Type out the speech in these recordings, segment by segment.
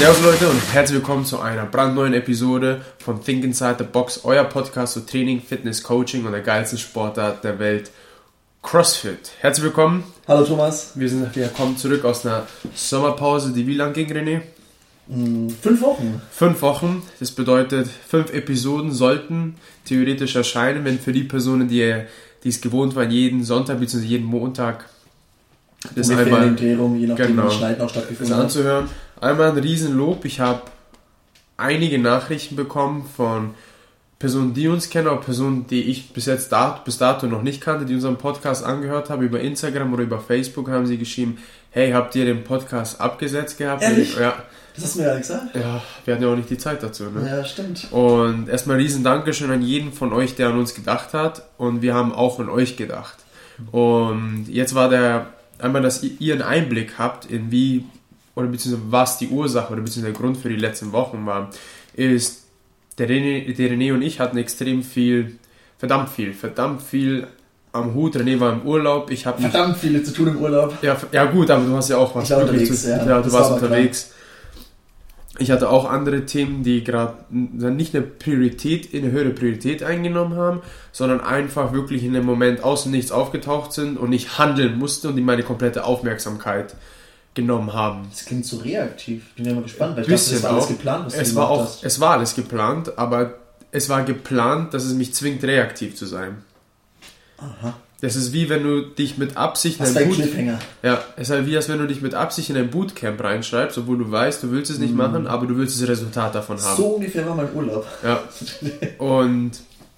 Servus Leute und herzlich willkommen zu einer brandneuen Episode von Think Inside the Box, euer Podcast zu Training, Fitness, Coaching und der geilsten Sportart der Welt, CrossFit. Herzlich willkommen. Hallo Thomas. Wir sind wir kommen zurück aus einer Sommerpause, die wie lang ging, René? Hm, fünf Wochen. Fünf Wochen. Das bedeutet, fünf Episoden sollten theoretisch erscheinen, wenn für die Personen, die, die es gewohnt waren, jeden Sonntag bzw. jeden Montag das Ungefähr einmal in dem Dreh rum, je nachdem, genau, wie das Schneiden auch das stattgefunden hat. anzuhören. Einmal ein Riesenlob. Ich habe einige Nachrichten bekommen von Personen, die uns kennen, auch Personen, die ich bis jetzt dat, bis dato noch nicht kannte, die unseren Podcast angehört haben. Über Instagram oder über Facebook haben sie geschrieben, hey, habt ihr den Podcast abgesetzt gehabt? Ehrlich? Ja, Das hast du mir ja gesagt. ja, wir hatten ja auch nicht die Zeit dazu. Ne? Ja, stimmt. Und erstmal riesen Dankeschön an jeden von euch, der an uns gedacht hat. Und wir haben auch an euch gedacht. Und jetzt war der einmal, dass ihr einen Einblick habt in wie oder beziehungsweise was die Ursache oder beziehungsweise der Grund für die letzten Wochen war, ist der René, der René und ich hatten extrem viel, verdammt viel, verdammt viel am Hut. René war im Urlaub, ich habe Verdammt viele zu tun im Urlaub. ja, ja gut, aber du hast ja auch was Ich war wirklich unterwegs, zu, ja. ja. du warst war unterwegs. Ich hatte auch andere Themen, die gerade nicht eine Priorität, eine höhere Priorität eingenommen haben, sondern einfach wirklich in dem Moment aus dem Nichts aufgetaucht sind und ich handeln musste und die meine komplette Aufmerksamkeit genommen haben. Das klingt so reaktiv. Ich bin ja mal gespannt, weil ich dachte, das war alles geplant, was du Es war gemacht auch, hast. es war alles geplant, aber es war geplant, dass es mich zwingt, reaktiv zu sein. Aha. Das ist wie wenn du dich mit Absicht in ein ein Boot-. Ja, es ist halt wie, als wenn du dich mit Absicht in ein Bootcamp reinschreibst, obwohl du weißt, du willst es nicht machen, aber du willst das Resultat davon haben. So ungefähr war mein Urlaub. Ja. Und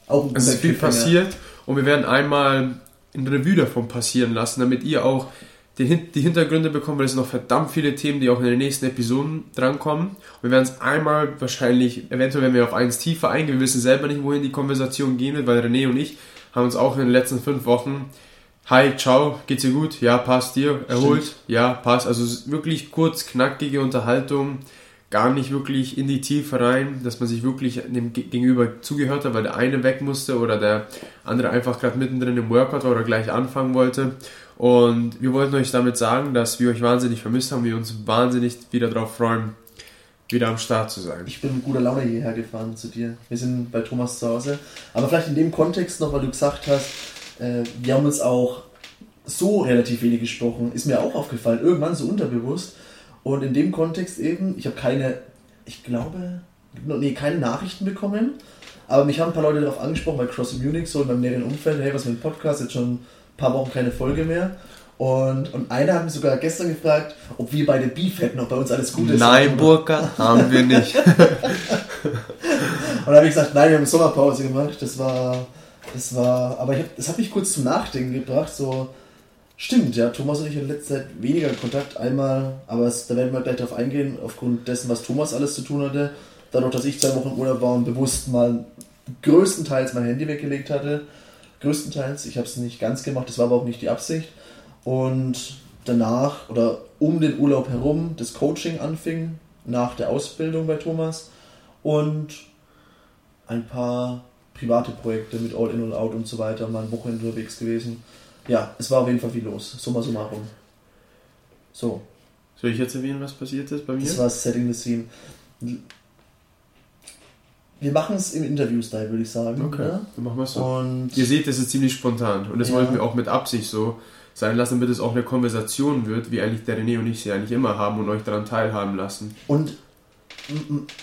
Auch ein es ist viel passiert und wir werden einmal in Revue davon passieren lassen, damit ihr auch die Hintergründe bekommt, weil es noch verdammt viele Themen, die auch in den nächsten Episoden drankommen. Und wir werden es einmal wahrscheinlich, eventuell werden wir auf eins tiefer eingehen, wir wissen selber nicht, wohin die Konversation gehen wird, weil René und ich haben uns auch in den letzten fünf Wochen Hi, ciao, geht's dir gut? Ja, passt dir? Erholt? Ja, passt. Also wirklich kurz, knackige Unterhaltung, gar nicht wirklich in die Tiefe rein, dass man sich wirklich dem Ge- Gegenüber zugehört hat, weil der eine weg musste oder der andere einfach gerade mittendrin im Workout war oder gleich anfangen wollte. Und wir wollten euch damit sagen, dass wir euch wahnsinnig vermisst haben, wir uns wahnsinnig wieder darauf freuen, wieder am Start zu sein. Ich bin mit guter Laune hierher gefahren zu dir. Wir sind bei Thomas zu Hause. Aber vielleicht in dem Kontext noch, weil du gesagt hast, äh, wir haben uns auch so relativ wenig gesprochen. Ist mir auch aufgefallen, irgendwann so unterbewusst. Und in dem Kontext eben, ich habe keine, ich glaube, nee, keine Nachrichten bekommen. Aber mich haben ein paar Leute darauf angesprochen, bei Cross Munich, so in meinem näheren Umfeld, hey, was mit dem Podcast, jetzt schon paar Wochen keine Folge mehr. Und, und einer hat mich sogar gestern gefragt, ob wir beide Beef hätten, ob bei uns alles gut ist. Nein, Burka, haben wir nicht. Und dann habe ich gesagt, nein, wir haben Sommerpause gemacht. Das war, das war, aber ich hab, das hat mich kurz zum Nachdenken gebracht. So, stimmt, ja, Thomas und ich haben in letzter Zeit weniger Kontakt. Einmal, aber es, da werden wir gleich drauf eingehen, aufgrund dessen, was Thomas alles zu tun hatte. Dadurch, dass ich zwei Wochen im Urlaub war und bewusst mal größtenteils mein Handy weggelegt hatte. Größtenteils, ich habe es nicht ganz gemacht, das war aber auch nicht die Absicht. Und danach oder um den Urlaub herum das Coaching anfing, nach der Ausbildung bei Thomas. Und ein paar private Projekte mit All In, All Out und so weiter, mal ein Wochenende unterwegs gewesen. Ja, es war auf jeden Fall viel los. Summa summarum. So, Soll ich jetzt erwähnen, was passiert ist bei mir? das war Setting the Scene. Wir machen es im Interview-Style, würde ich sagen. Okay, Ja? dann machen wir es so. Und Ihr seht, es ist ziemlich spontan und das Ja. wollten wir auch mit Absicht so sein lassen, damit es auch eine Konversation wird, wie eigentlich der René und ich sie eigentlich immer haben und euch daran teilhaben lassen. Und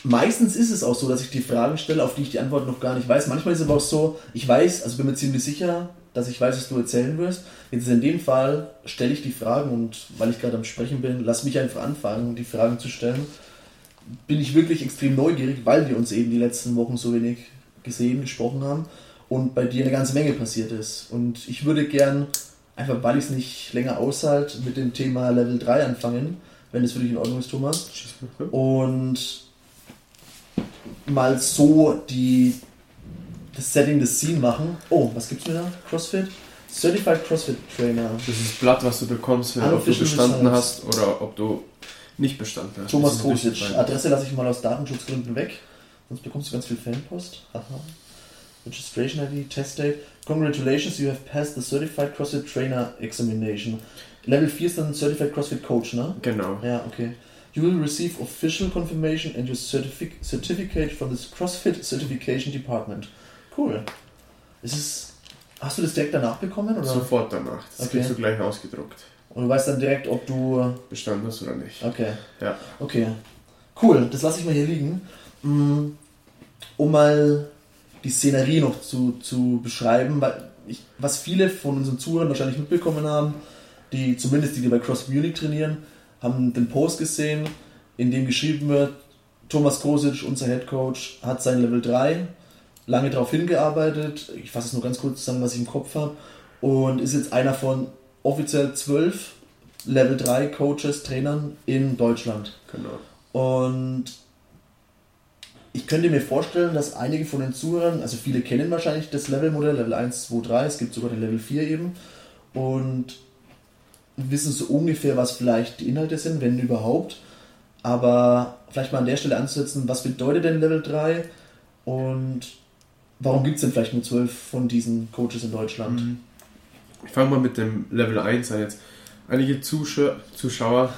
meistens ist es auch so, dass ich die Fragen stelle, auf die ich die Antwort noch gar nicht weiß. Manchmal ist es aber auch so, ich weiß, also bin mir ziemlich sicher, dass ich weiß, was du erzählen wirst. Jetzt in dem Fall stelle ich die Fragen und weil ich gerade am Sprechen bin, lass mich einfach anfangen, die Fragen zu stellen. Bin ich wirklich extrem neugierig, weil wir uns eben die letzten Wochen so wenig gesehen, gesprochen haben und bei dir eine ganze Menge passiert ist. Und ich würde gern, einfach weil ich es nicht länger aushalte, mit dem Thema Level 3 anfangen, wenn es für dich in Ordnung ist, Thomas und mal so die das Setting des Scene machen. Oh, was gibt's mir da? CrossFit? Certified CrossFit Trainer. Das ist das Blatt, was du bekommst, wenn ob du bestanden hast oder ob du nicht bestanden hast. Thomas Kosic. Adresse lasse ich mal aus Datenschutzgründen weg. Sonst bekommst du ganz viel Fanpost. Haha. Registration ID, Test Date. Congratulations, you have passed the Certified CrossFit Trainer Examination. Level 4 ist dann Certified CrossFit Coach, ne? Genau. Ja, okay. You will receive official confirmation and your certific certificate from the CrossFit Certification Department. Cool. Ist es, hast du das direkt danach bekommen? Oder? Sofort danach. Das Okay. kriegst du gleich ausgedruckt. Und du weißt dann direkt, ob du. Bestanden hast oder nicht. Okay. Ja. Okay. Cool, das lasse ich mal hier liegen. Mm, Um mal die Szenerie noch zu, zu beschreiben, weil ich, was viele von unseren Zuhörern wahrscheinlich mitbekommen haben, die zumindest die, die bei Cross Munich trainieren, haben den Post gesehen, in dem geschrieben wird, Thomas Kosic, unser Head Coach, hat sein Level 3 lange darauf hingearbeitet. Ich fasse es nur ganz kurz zusammen, was ich im Kopf habe. Und ist jetzt einer von offiziell zwölf Level 3 Coaches, Trainern in Deutschland. Genau. Und ich könnte mir vorstellen, dass einige von den Zuhörern, also viele kennen wahrscheinlich das Levelmodell, Level 1, 2, 3, es gibt sogar den Level 4 eben, und wissen so ungefähr, was vielleicht die Inhalte sind, wenn überhaupt. Aber vielleicht mal an der Stelle anzusetzen, was bedeutet denn Level 3 und warum gibt es denn vielleicht nur zwölf von diesen Coaches in Deutschland? Mhm. Ich fange mal mit dem Level 1 an jetzt. Einige Zuschauer, Zuschauer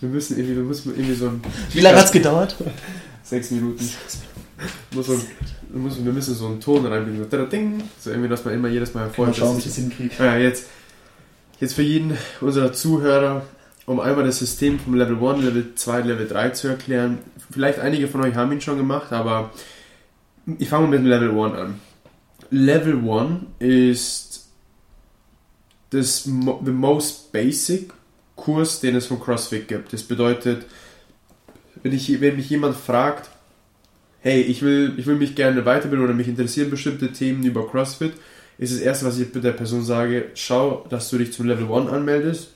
wir müssen irgendwie, wir müssen irgendwie so ein. Wie lange hat es gedauert? Sechs Minuten. Muss so ein, wir, müssen, so einen Ton reinbringen. So, ding, so irgendwie, dass man immer jedes Mal hervorhebt. schauen, dass ich das hinkriege. Ja, jetzt, jetzt für jeden unserer Zuhörer, um einmal das System vom Level 1, Level 2, Level 3 zu erklären. Vielleicht einige von euch haben ihn schon gemacht, aber ich fange mal mit dem Level 1 an. Level 1 ist das the most basic Kurs, den es von CrossFit gibt. Das bedeutet, wenn, ich, wenn mich jemand fragt, hey, ich will, ich will mich gerne weiterbilden oder mich interessieren bestimmte Themen über CrossFit, ist das erste, was ich der Person sage, schau, dass du dich zum Level 1 anmeldest.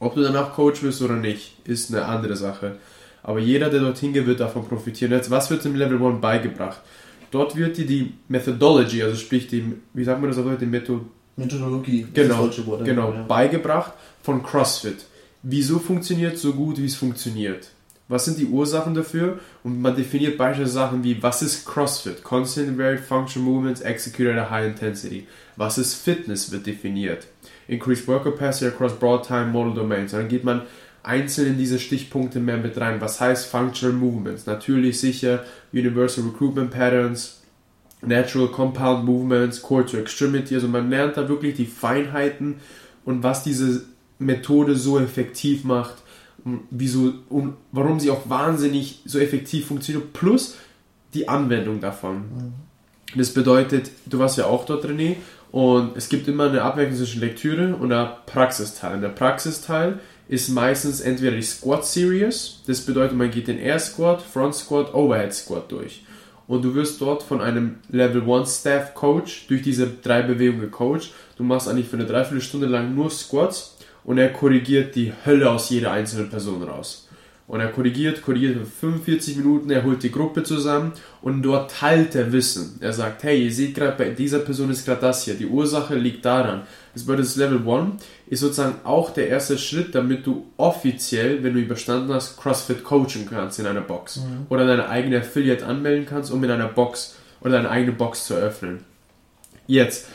Ob du danach Coach wirst oder nicht, ist eine andere Sache. Aber jeder, der dorthin geht, wird davon profitieren. Jetzt, was wird im Level 1 beigebracht? Dort wird dir die Methodology, also sprich die, wie sagt man das auf Deutsch, die Method Methodologie, Genau, Wort. genau, Ja. beigebracht von CrossFit. Wieso funktioniert so gut, wie es funktioniert? Was sind die Ursachen dafür? Und man definiert beispielsweise Sachen wie, was ist CrossFit? Constant Varied Functional Movements executed at a high intensity. Was ist Fitness? wird definiert. Increased Work Capacity across Broad Time Model Domains. Und dann geht man einzeln in diese Stichpunkte mehr mit rein. Was heißt Functional Movements? Natürlich sicher Universal Recruitment Patterns, Natural Compound Movements, Core to Extremity. Also man lernt da wirklich die Feinheiten und was diese Methode so effektiv macht, und wieso und warum sie auch wahnsinnig so effektiv funktioniert, plus die Anwendung davon. Das bedeutet, du warst ja auch dort, René, und es gibt immer eine Abwechslung zwischen Lektüre und der Praxisteil. Und der Praxisteil ist meistens entweder die Squat Series, das bedeutet, man geht den Air Squat, Front Squat, Overhead Squat durch. Und du wirst dort von einem Level 1 Staff Coach durch diese drei Bewegungen gecoacht. Du machst eigentlich für eine Dreiviertelstunde lang nur Squats und er korrigiert die Hölle aus jeder einzelnen Person raus. Und er korrigiert, korrigiert für 45 Minuten, er holt die Gruppe zusammen und dort teilt er Wissen. Er sagt, hey, ihr seht gerade, bei dieser Person ist gerade das hier. Die Ursache liegt daran. Das bedeutet, das Level 1 ist sozusagen auch der erste Schritt, damit du offiziell, wenn du überstanden hast, CrossFit coachen kannst in einer Box. Oder deine eigene Affiliate anmelden kannst, um in einer Box oder deine eigene Box zu eröffnen. Jetzt,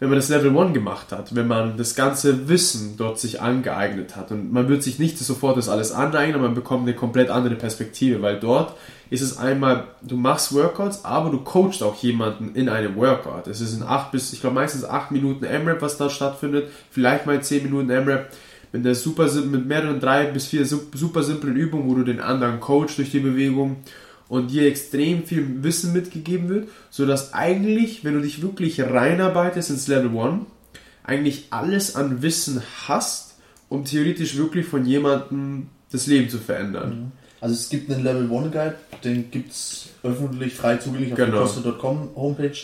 wenn man das Level 1 gemacht hat, wenn man das ganze Wissen dort sich angeeignet hat und man wird sich nicht sofort das alles aneignen, aber man bekommt eine komplett andere Perspektive, weil dort ist es einmal, du machst Workouts, aber du coachst auch jemanden in einem Workout. Es ist in 8 bis, ich glaube meistens 8 Minuten M-Rap, was da stattfindet, vielleicht mal 10 Minuten M-Rap mit, der super, mit mehreren drei bis vier sup- super simplen Übungen, wo du den anderen coachst durch die Bewegung und dir extrem viel Wissen mitgegeben wird, sodass eigentlich, wenn du dich wirklich reinarbeitest ins Level 1, eigentlich alles an Wissen hast, um theoretisch wirklich von jemandem das Leben zu verändern. Also es gibt einen Level 1 Guide, den gibt es öffentlich frei zugänglich auf der Genau. CrossFit.com Homepage.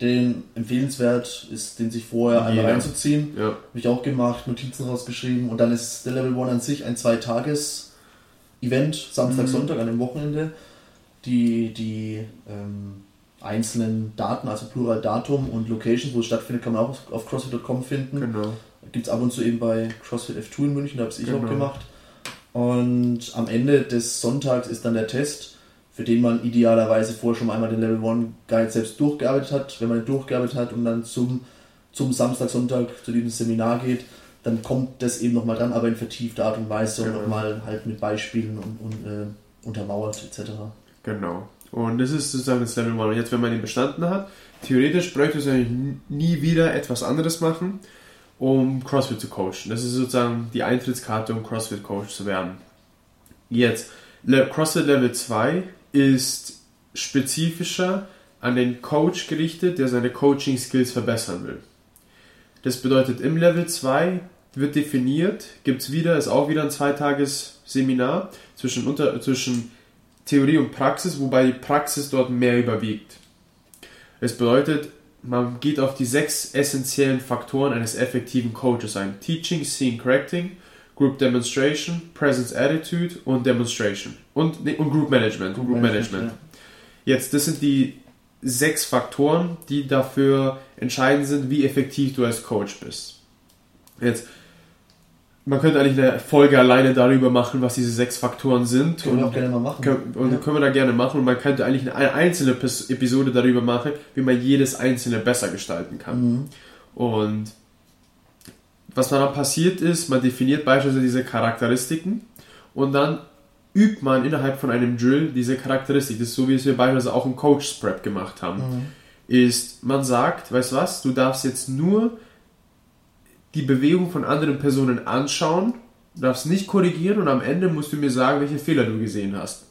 Den empfehlenswert ist, den sich vorher einmal Jeder. reinzuziehen. Ja. Habe ich auch gemacht, Notizen rausgeschrieben und dann ist der Level 1 an sich ein Zwei-Tages-Event, Samstag, Mhm. Sonntag an dem Wochenende. Die, die ähm, einzelnen Daten, also Plural Datum und Locations, wo es stattfindet, kann man auch auf, auf CrossFit.com finden. Genau. Gibt es ab und zu eben bei CrossFit F2 in München, da habe ich Genau. auch gemacht. Und am Ende des Sonntags ist dann der Test, für den man idealerweise vorher schon mal einmal den Level 1 Guide selbst durchgearbeitet hat. Wenn man den durchgearbeitet hat und dann zum, zum Samstag, Sonntag zu diesem Seminar geht, dann kommt das eben nochmal dran, aber in vertiefter Art und Weise und Genau. nochmal halt mit Beispielen und, und äh, untermauert etc. Genau. Und das ist sozusagen das Level 1. Und jetzt, wenn man den bestanden hat, theoretisch bräuchte es eigentlich nie wieder etwas anderes machen, um CrossFit zu coachen. Das ist sozusagen die Eintrittskarte, um CrossFit-Coach zu werden. Jetzt, CrossFit Level 2 ist spezifischer an den Coach gerichtet, der seine Coaching-Skills verbessern will. Das bedeutet, im Level 2 wird definiert, gibt es wieder, ist auch wieder ein Zweitages-Seminar zwischen, unter, zwischen Theorie und Praxis, wobei die Praxis dort mehr überwiegt. Es bedeutet, man geht auf die sechs essentiellen Faktoren eines effektiven Coaches ein. Teaching, Seeing, Correcting, Group Demonstration, Presence Attitude und Demonstration. Und, nee, und Group Management. Group, Management. Jetzt, das sind die sechs Faktoren, die dafür entscheidend sind, wie effektiv du als Coach bist. Jetzt, man könnte eigentlich eine Folge alleine darüber machen, was diese sechs Faktoren sind. Können wir und auch gerne mal machen. können, und Ja. können wir da gerne machen und man könnte eigentlich eine einzelne Episode darüber machen, wie man jedes einzelne besser gestalten kann. Mhm. Und was dann passiert ist, man definiert beispielsweise diese Charakteristiken und dann übt man innerhalb von einem Drill diese Charakteristik. Das ist so, wie es wir beispielsweise auch im Coach Prep gemacht haben. Mhm. Ist, man sagt, weißt du was, du darfst jetzt nur die Bewegung von anderen Personen anschauen, darfst nicht korrigieren und am Ende musst du mir sagen, welche Fehler du gesehen hast.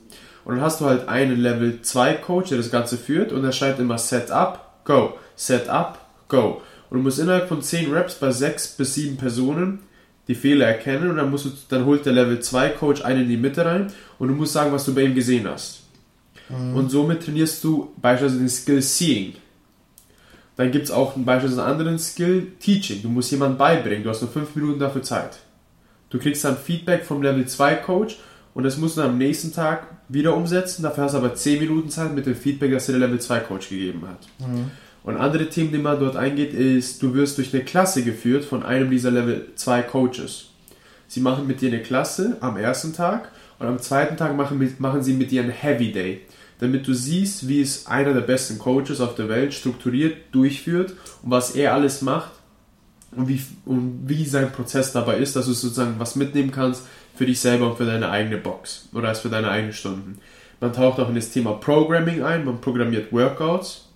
Und dann hast du halt einen Level 2 Coach, der das Ganze führt und der schreibt immer Set up, go, Set up, go. Und du musst innerhalb von 10 Reps bei 6 bis 7 Personen die Fehler erkennen und dann musst du, dann holt der Level 2 Coach einen in die Mitte rein und du musst sagen, was du bei ihm gesehen hast. Und somit trainierst du beispielsweise den Skill Seeing. Dann gibt es auch beispielsweise einen anderen Skill Teaching. Du musst jemandem beibringen, du hast nur 5 Minuten dafür Zeit. Du kriegst dann Feedback vom Level 2 Coach und das musst du dann am nächsten Tag wieder umsetzen. Dafür hast du aber 10 Minuten Zeit mit dem Feedback, das dir der Level 2 Coach gegeben hat. Und andere Themen, die man dort eingeht, ist, du wirst durch eine Klasse geführt von einem dieser Level 2 Coaches. Sie machen mit dir eine Klasse am ersten Tag und am zweiten Tag machen, machen sie mit dir einen Heavy Day, damit du siehst, wie es einer der besten Coaches auf der Welt strukturiert durchführt und was er alles macht und wie, und wie sein Prozess dabei ist, dass du sozusagen was mitnehmen kannst für dich selber und für deine eigene Box oder als für deine eigenen Stunden. Man taucht auch in das Thema Programming ein, man programmiert Workouts,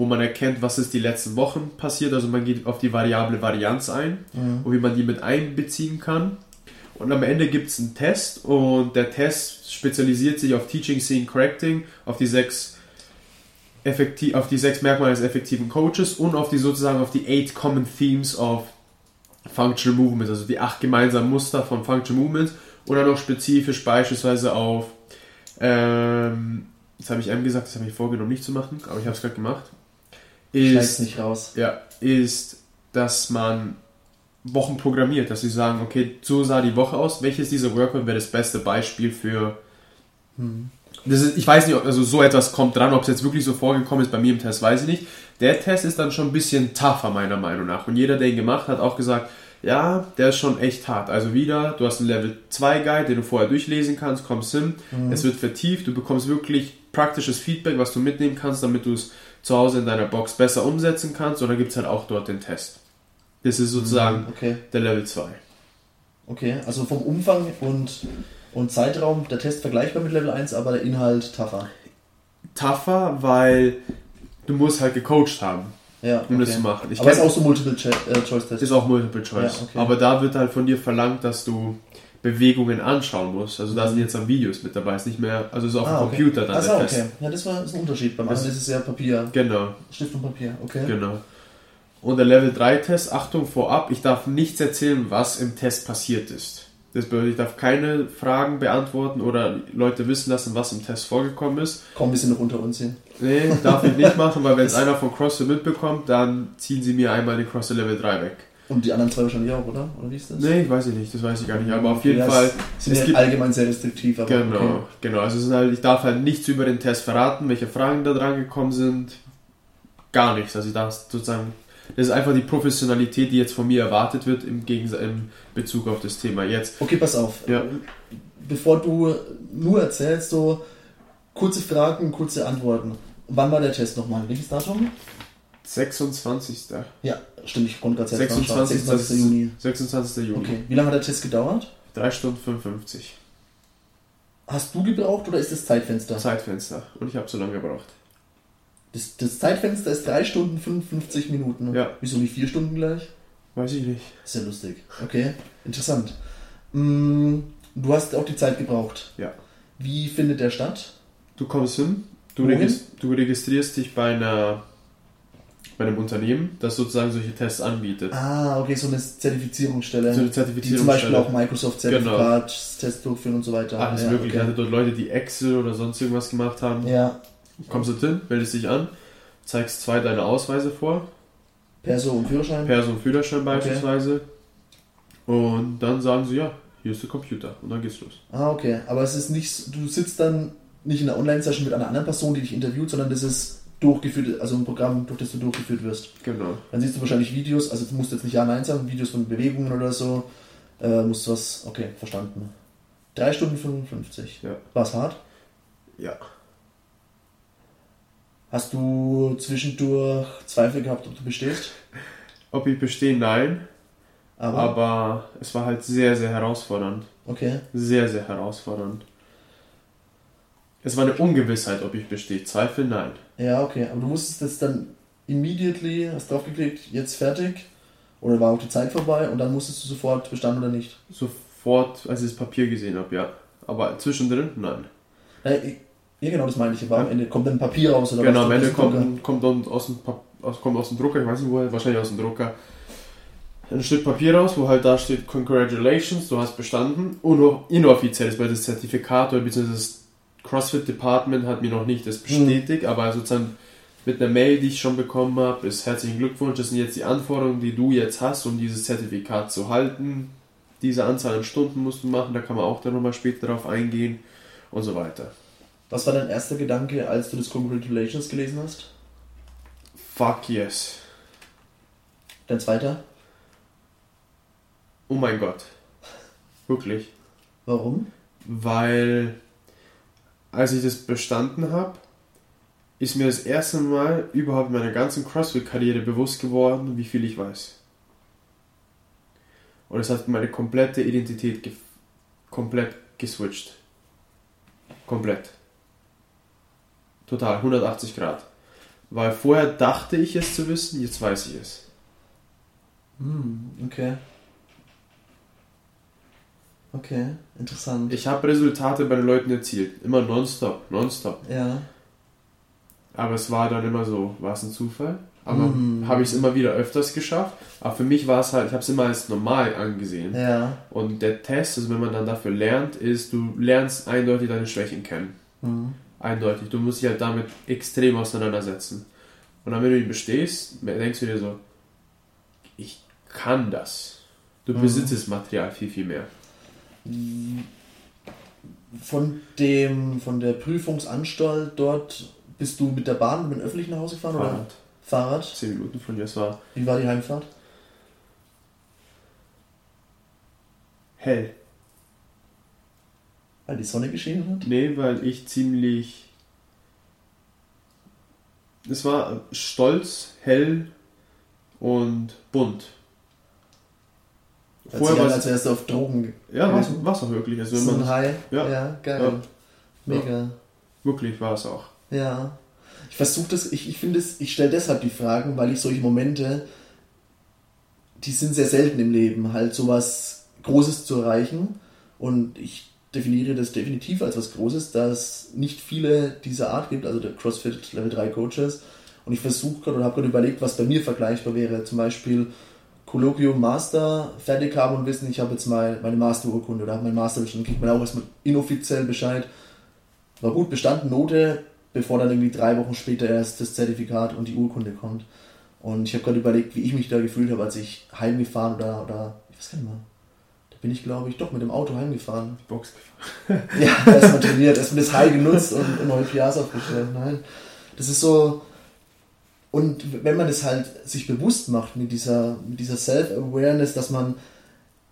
wo man erkennt, was ist die letzten Wochen passiert, also man geht auf die variable Varianz ein und wie man die mit einbeziehen kann. Und am Ende gibt es einen Test und der Test spezialisiert sich auf Teaching, Seeing, Correcting, auf die sechs effektiv, auf die sechs Merkmale des effektiven Coaches und auf die sozusagen auf die eight common themes of Functional Movements, also die acht gemeinsamen Muster von Functional Movements oder noch spezifisch beispielsweise auf ähm, das habe ich einem gesagt, das habe ich vorgenommen nicht zu machen, aber ich habe es gerade gemacht. Ist, nicht raus. ja, ist, dass man Wochen programmiert, dass sie sagen, okay, so sah die Woche aus, welches dieser Workout wäre das beste Beispiel für das ist, ich weiß nicht, ob also so etwas kommt dran, ob es jetzt wirklich so vorgekommen ist bei mir im Test, weiß ich nicht. Der Test ist dann schon ein bisschen tougher, meiner Meinung nach. Und jeder, der ihn gemacht hat, auch gesagt, ja, der ist schon echt hart. Also wieder, du hast einen Level 2 Guide, den du vorher durchlesen kannst, kommst hin, es wird vertieft, du bekommst wirklich praktisches Feedback, was du mitnehmen kannst, damit du es zu Hause in deiner Box besser umsetzen kannst. Und dann gibt es halt auch dort den Test. Das ist sozusagen Okay, der Level 2. okay. Also vom Umfang und, und Zeitraum der Test vergleichbar mit Level 1, aber der Inhalt tougher. Tougher, weil du musst halt gecoacht haben, Ja, um das okay. zu machen. Ich aber kenn- ist auch so Multiple-Choice-Test. Ist auch Multiple Choice. Ja, okay. Aber da wird halt von dir verlangt, dass du Bewegungen anschauen musst. Also da sind jetzt dann Videos mit dabei. Ist nicht mehr, also ist auf dem Ah, okay. Computer dann Achso, okay. Ja, das war ist ein Unterschied. Beim Das- anderen ist es ja Papier. Genau, Stift und Papier, okay. genau. Und der Level 3 Test, Achtung vorab, ich darf nichts erzählen, was im Test passiert ist. Das bedeutet, ich darf keine Fragen beantworten oder Leute wissen lassen, was im Test vorgekommen ist. Komm, wir sind noch unter uns hin. Nee, darf ich nicht machen, weil wenn es einer von CrossFit mitbekommt, dann ziehen sie mir einmal den CrossFit Level 3 weg. Und die anderen zwei wahrscheinlich auch, oder? Oder wie ist das? Nee, ich weiß ich nicht, das weiß ich gar nicht. Aber auf jeden Ja, Fall, Sind es ja gibt allgemein sehr restriktiv, aber Genau, okay. genau. Also es ist halt, ich darf halt nichts über den Test verraten, welche Fragen da dran gekommen sind. Gar nichts. Also ich darf sozusagen. Das ist einfach die Professionalität, die jetzt von mir erwartet wird im, Gegensatz, im Bezug auf das Thema jetzt. Okay, pass auf. Ja. Bevor du nur erzählst, so kurze Fragen, kurze Antworten. Wann war der Test nochmal? Welches Datum? 26. Ja, Stimmt, ich selbst 26. nachschauen. 26. Juni. 26. Juni. Okay. Wie lange hat der Test gedauert? 3 Stunden 55. Hast du gebraucht oder ist das Zeitfenster? Zeitfenster. Und ich habe so lange gebraucht. Das, das Zeitfenster ist 3 Stunden 55 Minuten. Ja. Wieso nicht 4 Stunden gleich? Weiß ich nicht. Ist ja lustig. Okay, interessant. Mm, Du hast auch die Zeit gebraucht. Ja. Wie findet der statt? Du kommst hin, du, Wohin? regis du registrierst dich bei einer bei einem Unternehmen, das sozusagen solche Tests anbietet. Ah, okay, so eine Zertifizierungsstelle. So eine die zum Beispiel Zertifizierungsstelle. auch Microsoft-Zertifikat, Tests durchführen und so weiter. Alles ja, mögliche. Ich okay. hatte dort Leute, die Excel oder sonst irgendwas gemacht haben. Ja, Kommst du hin, meldest dich an, zeigst zwei deine Ausweise vor, Perso und Führerschein. Perso und Führerschein beispielsweise. Und dann sagen sie, ja, hier ist der Computer. Und dann geht's los. Ah, okay. Aber es ist nicht, du sitzt dann nicht in einer Online-Session mit einer anderen Person, die dich interviewt, sondern das ist durchgeführt, also ein Programm, durch das du durchgeführt wirst. Genau. Dann siehst du wahrscheinlich Videos, also du musst jetzt nicht Ja, Nein sagen, Videos von Bewegungen oder so. Äh, musst du was, okay, verstanden. 3 Stunden 55. Ja. War's hart? Ja. Hast du zwischendurch Zweifel gehabt, ob du bestehst? Ob ich bestehe, nein. Aber, Aber es war halt sehr, sehr herausfordernd. okay. Sehr, sehr herausfordernd. Es war eine Ungewissheit, ob ich bestehe. Zweifel, nein. Ja, okay. Aber du musstest das dann immediately, hast draufgeklickt, jetzt fertig? Oder war auch die Zeit vorbei und dann musstest du sofort bestanden oder nicht? Sofort, als ich das Papier gesehen habe, ja. Aber zwischendrin, nein. Äh, ja, genau, das meine ich. Aber am Ende kommt dann ein Papier raus oder genau, am Ende ist kommt, kommt, dann aus dem, aus, kommt aus dem Drucker, ich weiß nicht woher, wahrscheinlich aus dem Drucker, ein Stück Papier raus, wo halt da steht, Congratulations, du hast bestanden. Und inoffiziell, weil das Zertifikat oder beziehungsweise das CrossFit Department hat mir noch nicht das bestätigt, aber sozusagen mit einer Mail, die ich schon bekommen habe, ist herzlichen Glückwunsch, das sind jetzt die Anforderungen, die du jetzt hast, um dieses Zertifikat zu halten. Diese Anzahl an Stunden musst du machen, da kann man auch dann nochmal später darauf eingehen und so weiter. Was war dein erster Gedanke, als du das Congratulations gelesen hast? Fuck yes. Dein zweiter? Oh mein Gott. Wirklich. Warum? Weil als ich das bestanden habe, ist mir das erste Mal überhaupt in meiner ganzen CrossFit-Karriere bewusst geworden, wie viel ich weiß. Und es hat meine komplette Identität ge komplett geswitcht. Komplett. Total, 180 Grad. Weil vorher dachte ich es zu wissen, jetzt weiß ich es. Hm, okay. Okay, interessant. Ich habe Resultate bei den Leuten erzielt. Immer nonstop, nonstop. ja. Aber es war dann immer so, war es ein Zufall? Aber Mhm. habe ich es immer wieder öfters geschafft. Aber für mich war es halt, ich habe es immer als normal angesehen. Ja. Und der Test, also wenn man dann dafür lernt, ist, du lernst eindeutig deine Schwächen kennen. Hm. Eindeutig. Du musst dich halt damit extrem auseinandersetzen. Und dann, wenn du ihn bestehst, denkst du dir so, ich kann das. Du Mhm. besitzt das Material viel, viel mehr. Von dem, von der Prüfungsanstalt dort bist du mit der Bahn, mit dem Öffentlichen nach Hause gefahren oder Fahrrad. Fahrrad? Zehn Minuten von dir, es war Wie war die Heimfahrt? hell. Weil die Sonne geschienen hat? Nee, weil ich ziemlich. Es war stolz, hell und bunt. Vorher war als es. du auf Drogen ge- Ja, war es auch wirklich. Also, so ein High. Ja. geil. Ja. Mega. wirklich war es auch. Ja. Ich versuche das, ich, ich finde es, ich stelle deshalb die Fragen, weil ich solche Momente, die sind sehr selten im Leben, halt sowas Großes zu erreichen. Und ich definiere das definitiv als was Großes, dass nicht viele dieser Art gibt, also der CrossFit Level 3 Coaches. Und ich versuche gerade oder habe gerade überlegt, was bei mir vergleichbar wäre. Zum Beispiel Kolloquium Master fertig haben und wissen, ich habe jetzt mal meine Masterurkunde oder habe meinen Master bestanden, kriegt man auch erstmal inoffiziell Bescheid. War gut bestanden, Note, bevor dann irgendwie drei Wochen später erst das Zertifikat und die Urkunde kommt. Und ich habe gerade überlegt, wie ich mich da gefühlt habe, als ich heimgefahren oder, oder ich weiß gar nicht mehr. Da bin ich, glaube ich, doch mit dem Auto heimgefahren. Box gefahren. Ja, erstmal trainiert, erstmal das High genutzt und, neue PRs aufgestellt. Nein, das ist so. Und wenn man das halt sich bewusst macht mit dieser, mit dieser Self-Awareness, dass man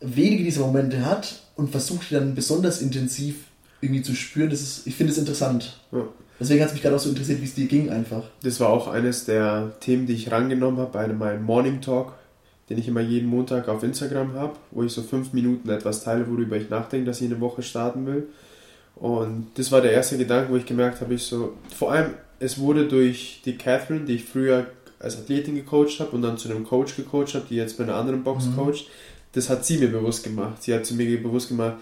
wenige dieser Momente hat und versucht, die dann besonders intensiv irgendwie zu spüren, das ist, ich finde es interessant. Ja. Deswegen hat es mich gerade auch so interessiert, wie es dir ging einfach. Das war auch eines der Themen, die ich rangenommen habe bei meinem Morning Talk, den ich immer jeden Montag auf Instagram habe, wo ich so fünf Minuten etwas teile, worüber ich nachdenke, dass ich eine Woche starten will. Und das war der erste Gedanke, wo ich gemerkt habe, ich so, vor allem, es wurde durch die Catherine, die ich früher als Athletin gecoacht habe und dann zu einem Coach gecoacht habe, die jetzt bei einer anderen Box mhm. coacht, das hat sie mir bewusst gemacht. Sie hat zu mir bewusst gemacht,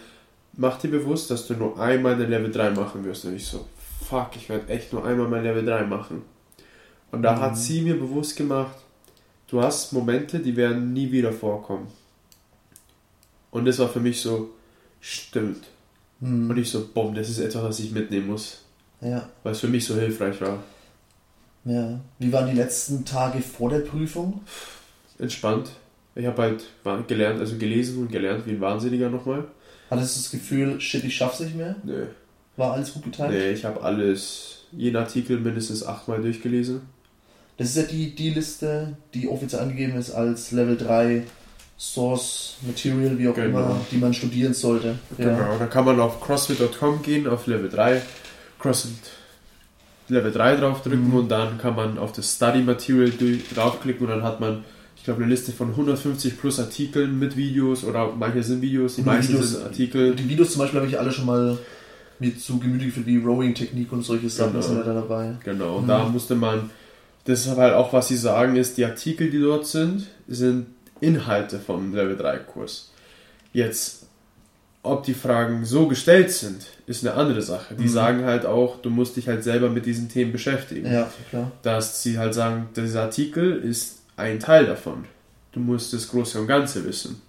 mach dir bewusst, dass du nur einmal eine Level 3 machen wirst. Und ich so, fuck, ich werde echt nur einmal mein Level 3 machen. Und da mhm. hat sie mir bewusst gemacht, du hast Momente, die werden nie wieder vorkommen. Und das war für mich so, stimmt. Mhm. Und ich so, boom, das ist etwas, was ich mitnehmen muss. Ja. Weil es für mich so hilfreich war. Ja. Wie waren die letzten Tage vor der Prüfung? Entspannt. Ich habe halt gelernt, also gelesen und gelernt wie ein Wahnsinniger nochmal. Hattest du das Gefühl, shit, ich schaff's nicht mehr? Nö. War alles gut geteilt? Nee, ich habe alles, jeden Artikel mindestens achtmal durchgelesen. Das ist ja die, die Liste, die offiziell angegeben ist als Level 3 Source Material, wie auch genau. immer, die man studieren sollte. Genau, ja. da kann man auf crossfit.com gehen, auf Level 3, CrossFit Level 3 draufdrücken mhm. und dann kann man auf das Study Material draufklicken und dann hat man, ich glaube, eine Liste von 150 plus Artikeln mit Videos oder manche sind Videos, die meisten Videos, sind Artikel. Die Videos zum Beispiel habe ich alle schon mal mir zu Gemüte geführt, wie Rowing-Technik und solche Sachen genau. sind da dabei. Genau, und mhm. da musste man, das ist halt auch, was sie sagen, ist, die Artikel, die dort sind, sind Inhalte vom Level 3 Kurs. Jetzt, ob die Fragen so gestellt sind, ist eine andere Sache. Die mhm. sagen halt auch, du musst dich halt selber mit diesen Themen beschäftigen. Ja, klar. Dass sie halt sagen, dieser Artikel ist ein Teil davon. Du musst das Große und Ganze wissen.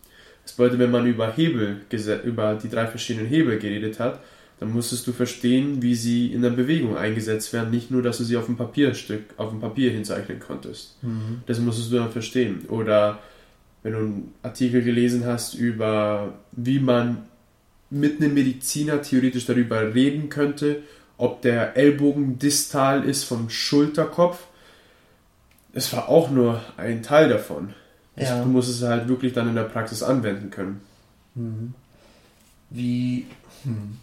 Das bedeutet, wenn man über Hebel, über die drei verschiedenen Hebel geredet hat, dann musstest du verstehen, wie sie in der Bewegung eingesetzt werden, nicht nur, dass du sie auf dem Papierstück, auf dem Papier hinzeichnen konntest. Mhm. Das musstest du dann verstehen. Oder wenn du einen Artikel gelesen hast über, wie man mit einem Mediziner theoretisch darüber reden könnte, ob der Ellbogen distal ist vom Schulterkopf. Es war auch nur ein Teil davon. Ja. Du musst es halt wirklich dann in der Praxis anwenden können. Mhm. Wie. Hm.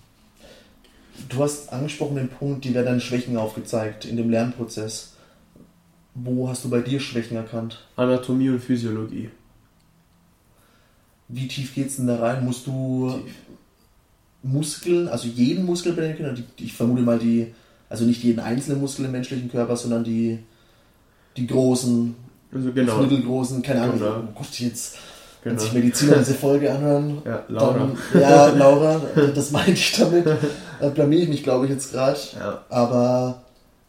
Du hast angesprochen den Punkt, die werden deine Schwächen aufgezeigt in dem Lernprozess. Wo hast du bei dir Schwächen erkannt? Anatomie und Physiologie. Wie tief geht es denn da rein? Musst du tief. Muskeln, also jeden Muskel benennen können? Ich vermute mal die, also nicht jeden einzelnen Muskel im menschlichen Körper, sondern die, die großen, also genau. mittelgroßen, keine Ahnung, genau. oh Gott, jetzt wenn sich genau. Mediziner diese Folge anhören, ja, Laura. Dann, ja, Laura, das meinte ich damit. Da blamier ich mich, glaube ich, jetzt gerade. Ja. Aber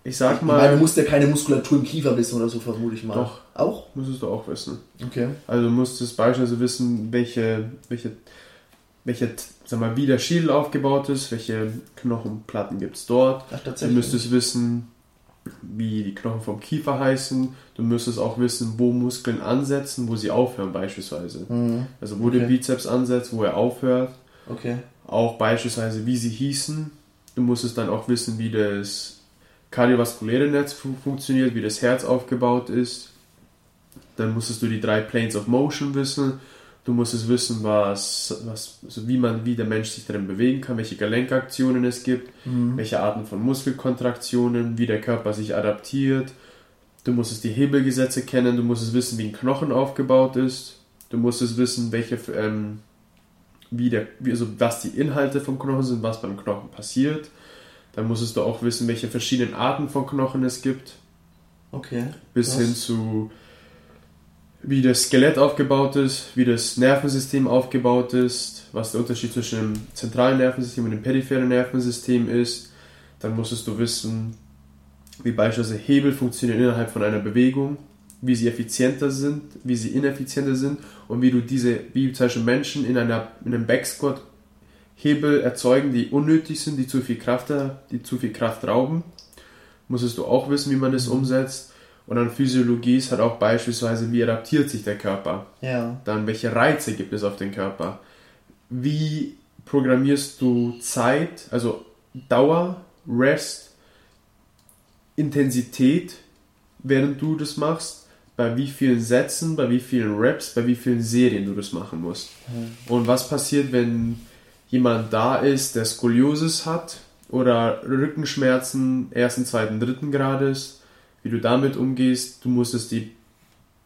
ich sag mal. Meine, du musst ja keine Muskulatur im Kiefer wissen oder so, vermute ich mal. Doch. Auch? Müsstest du auch wissen. Okay. Also du musstest beispielsweise wissen, welche, welche, welche, sag mal, wie der Schädel aufgebaut ist, welche Knochenplatten gibt es dort. Ach. Du müsstest wissen, wie die Knochen vom Kiefer heißen. Du müsstest auch wissen, wo Muskeln ansetzen, wo sie aufhören beispielsweise. Mhm. Also wo okay. der Bizeps ansetzt, wo er aufhört. Okay. Auch beispielsweise, wie sie hießen. Du musstest dann auch wissen, wie das kardiovaskuläre Netz funktioniert, wie das Herz aufgebaut ist. Dann musstest du die drei Planes of Motion wissen. Du musstest wissen, was, was, also wie man, wie der Mensch sich darin bewegen kann, welche Gelenkaktionen es gibt, mhm. welche Arten von Muskelkontraktionen, wie der Körper sich adaptiert. Du musstest die Hebelgesetze kennen, du musstest wissen, wie ein Knochen aufgebaut ist. Du musstest wissen, welche, ähm, wie der, wie, also was die Inhalte vom Knochen sind, was beim Knochen passiert. Dann musstest du auch wissen, welche verschiedenen Arten von Knochen es gibt. Okay. Bis was? hin zu wie das Skelett aufgebaut ist, wie das Nervensystem aufgebaut ist, was der Unterschied zwischen dem zentralen Nervensystem und dem peripheren Nervensystem ist. Dann musstest du wissen, wie beispielsweise Hebel funktionieren innerhalb von einer Bewegung, wie sie effizienter sind, wie sie ineffizienter sind und wie du diese, wie zum Beispiel Menschen in, einer, in einem Backsquat Hebel erzeugen, die unnötig sind, die zu viel Kraft, die zu viel Kraft rauben. Musstest du auch wissen, wie man das umsetzt. Und dann Physiologie ist halt auch beispielsweise, wie adaptiert sich der Körper. Ja. Dann, welche Reize gibt es auf den Körper? Wie programmierst du Zeit, also Dauer, Rest, Intensität, während du das machst? Bei wie vielen Sätzen, bei wie vielen Reps, bei wie vielen Serien du das machen musst? Mhm. Und was passiert, wenn jemand da ist, der Skoliosis hat oder Rückenschmerzen ersten, zweiten, dritten Grades, wie du damit umgehst. Du musstest die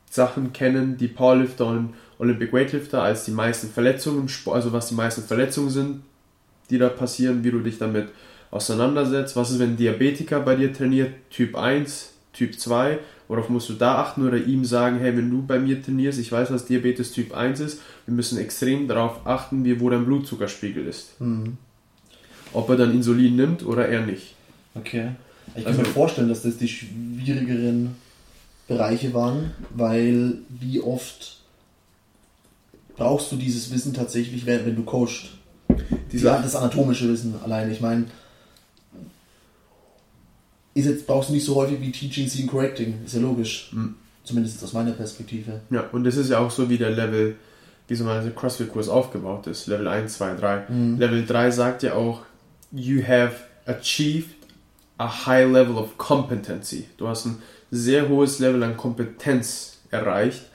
Sachen kennen, die Powerlifter und Olympic Weightlifter als die meisten Verletzungen, also was die meisten Verletzungen sind, die da passieren, wie du dich damit auseinandersetzt. Was ist, wenn ein Diabetiker bei dir trainiert, Typ 1, Typ 2, worauf musst du da achten oder ihm sagen, hey, wenn du bei mir trainierst, ich weiß, was Diabetes Typ 1 ist, wir müssen extrem darauf achten, wie, wo dein Blutzuckerspiegel ist. Mhm. Ob er dann Insulin nimmt oder er nicht. Okay. Ich kann also, mir vorstellen, dass das die schwierigeren Bereiche waren, weil wie oft brauchst du dieses Wissen tatsächlich, wenn, wenn du coachst? Dieser, das anatomische Wissen allein. Ich meine, ist jetzt brauchst du nicht so häufig wie Teaching, Seeing, Correcting. Ist ja logisch. Mhm. Zumindest aus meiner Perspektive. Ja, und das ist ja auch so, wie der Level, wie so ein CrossFit-Kurs aufgebaut ist. Level 1, 2, 3. Mhm. Level 3 sagt ja auch, you have achieved a high level of competency. Du hast ein sehr hohes Level an Kompetenz erreicht,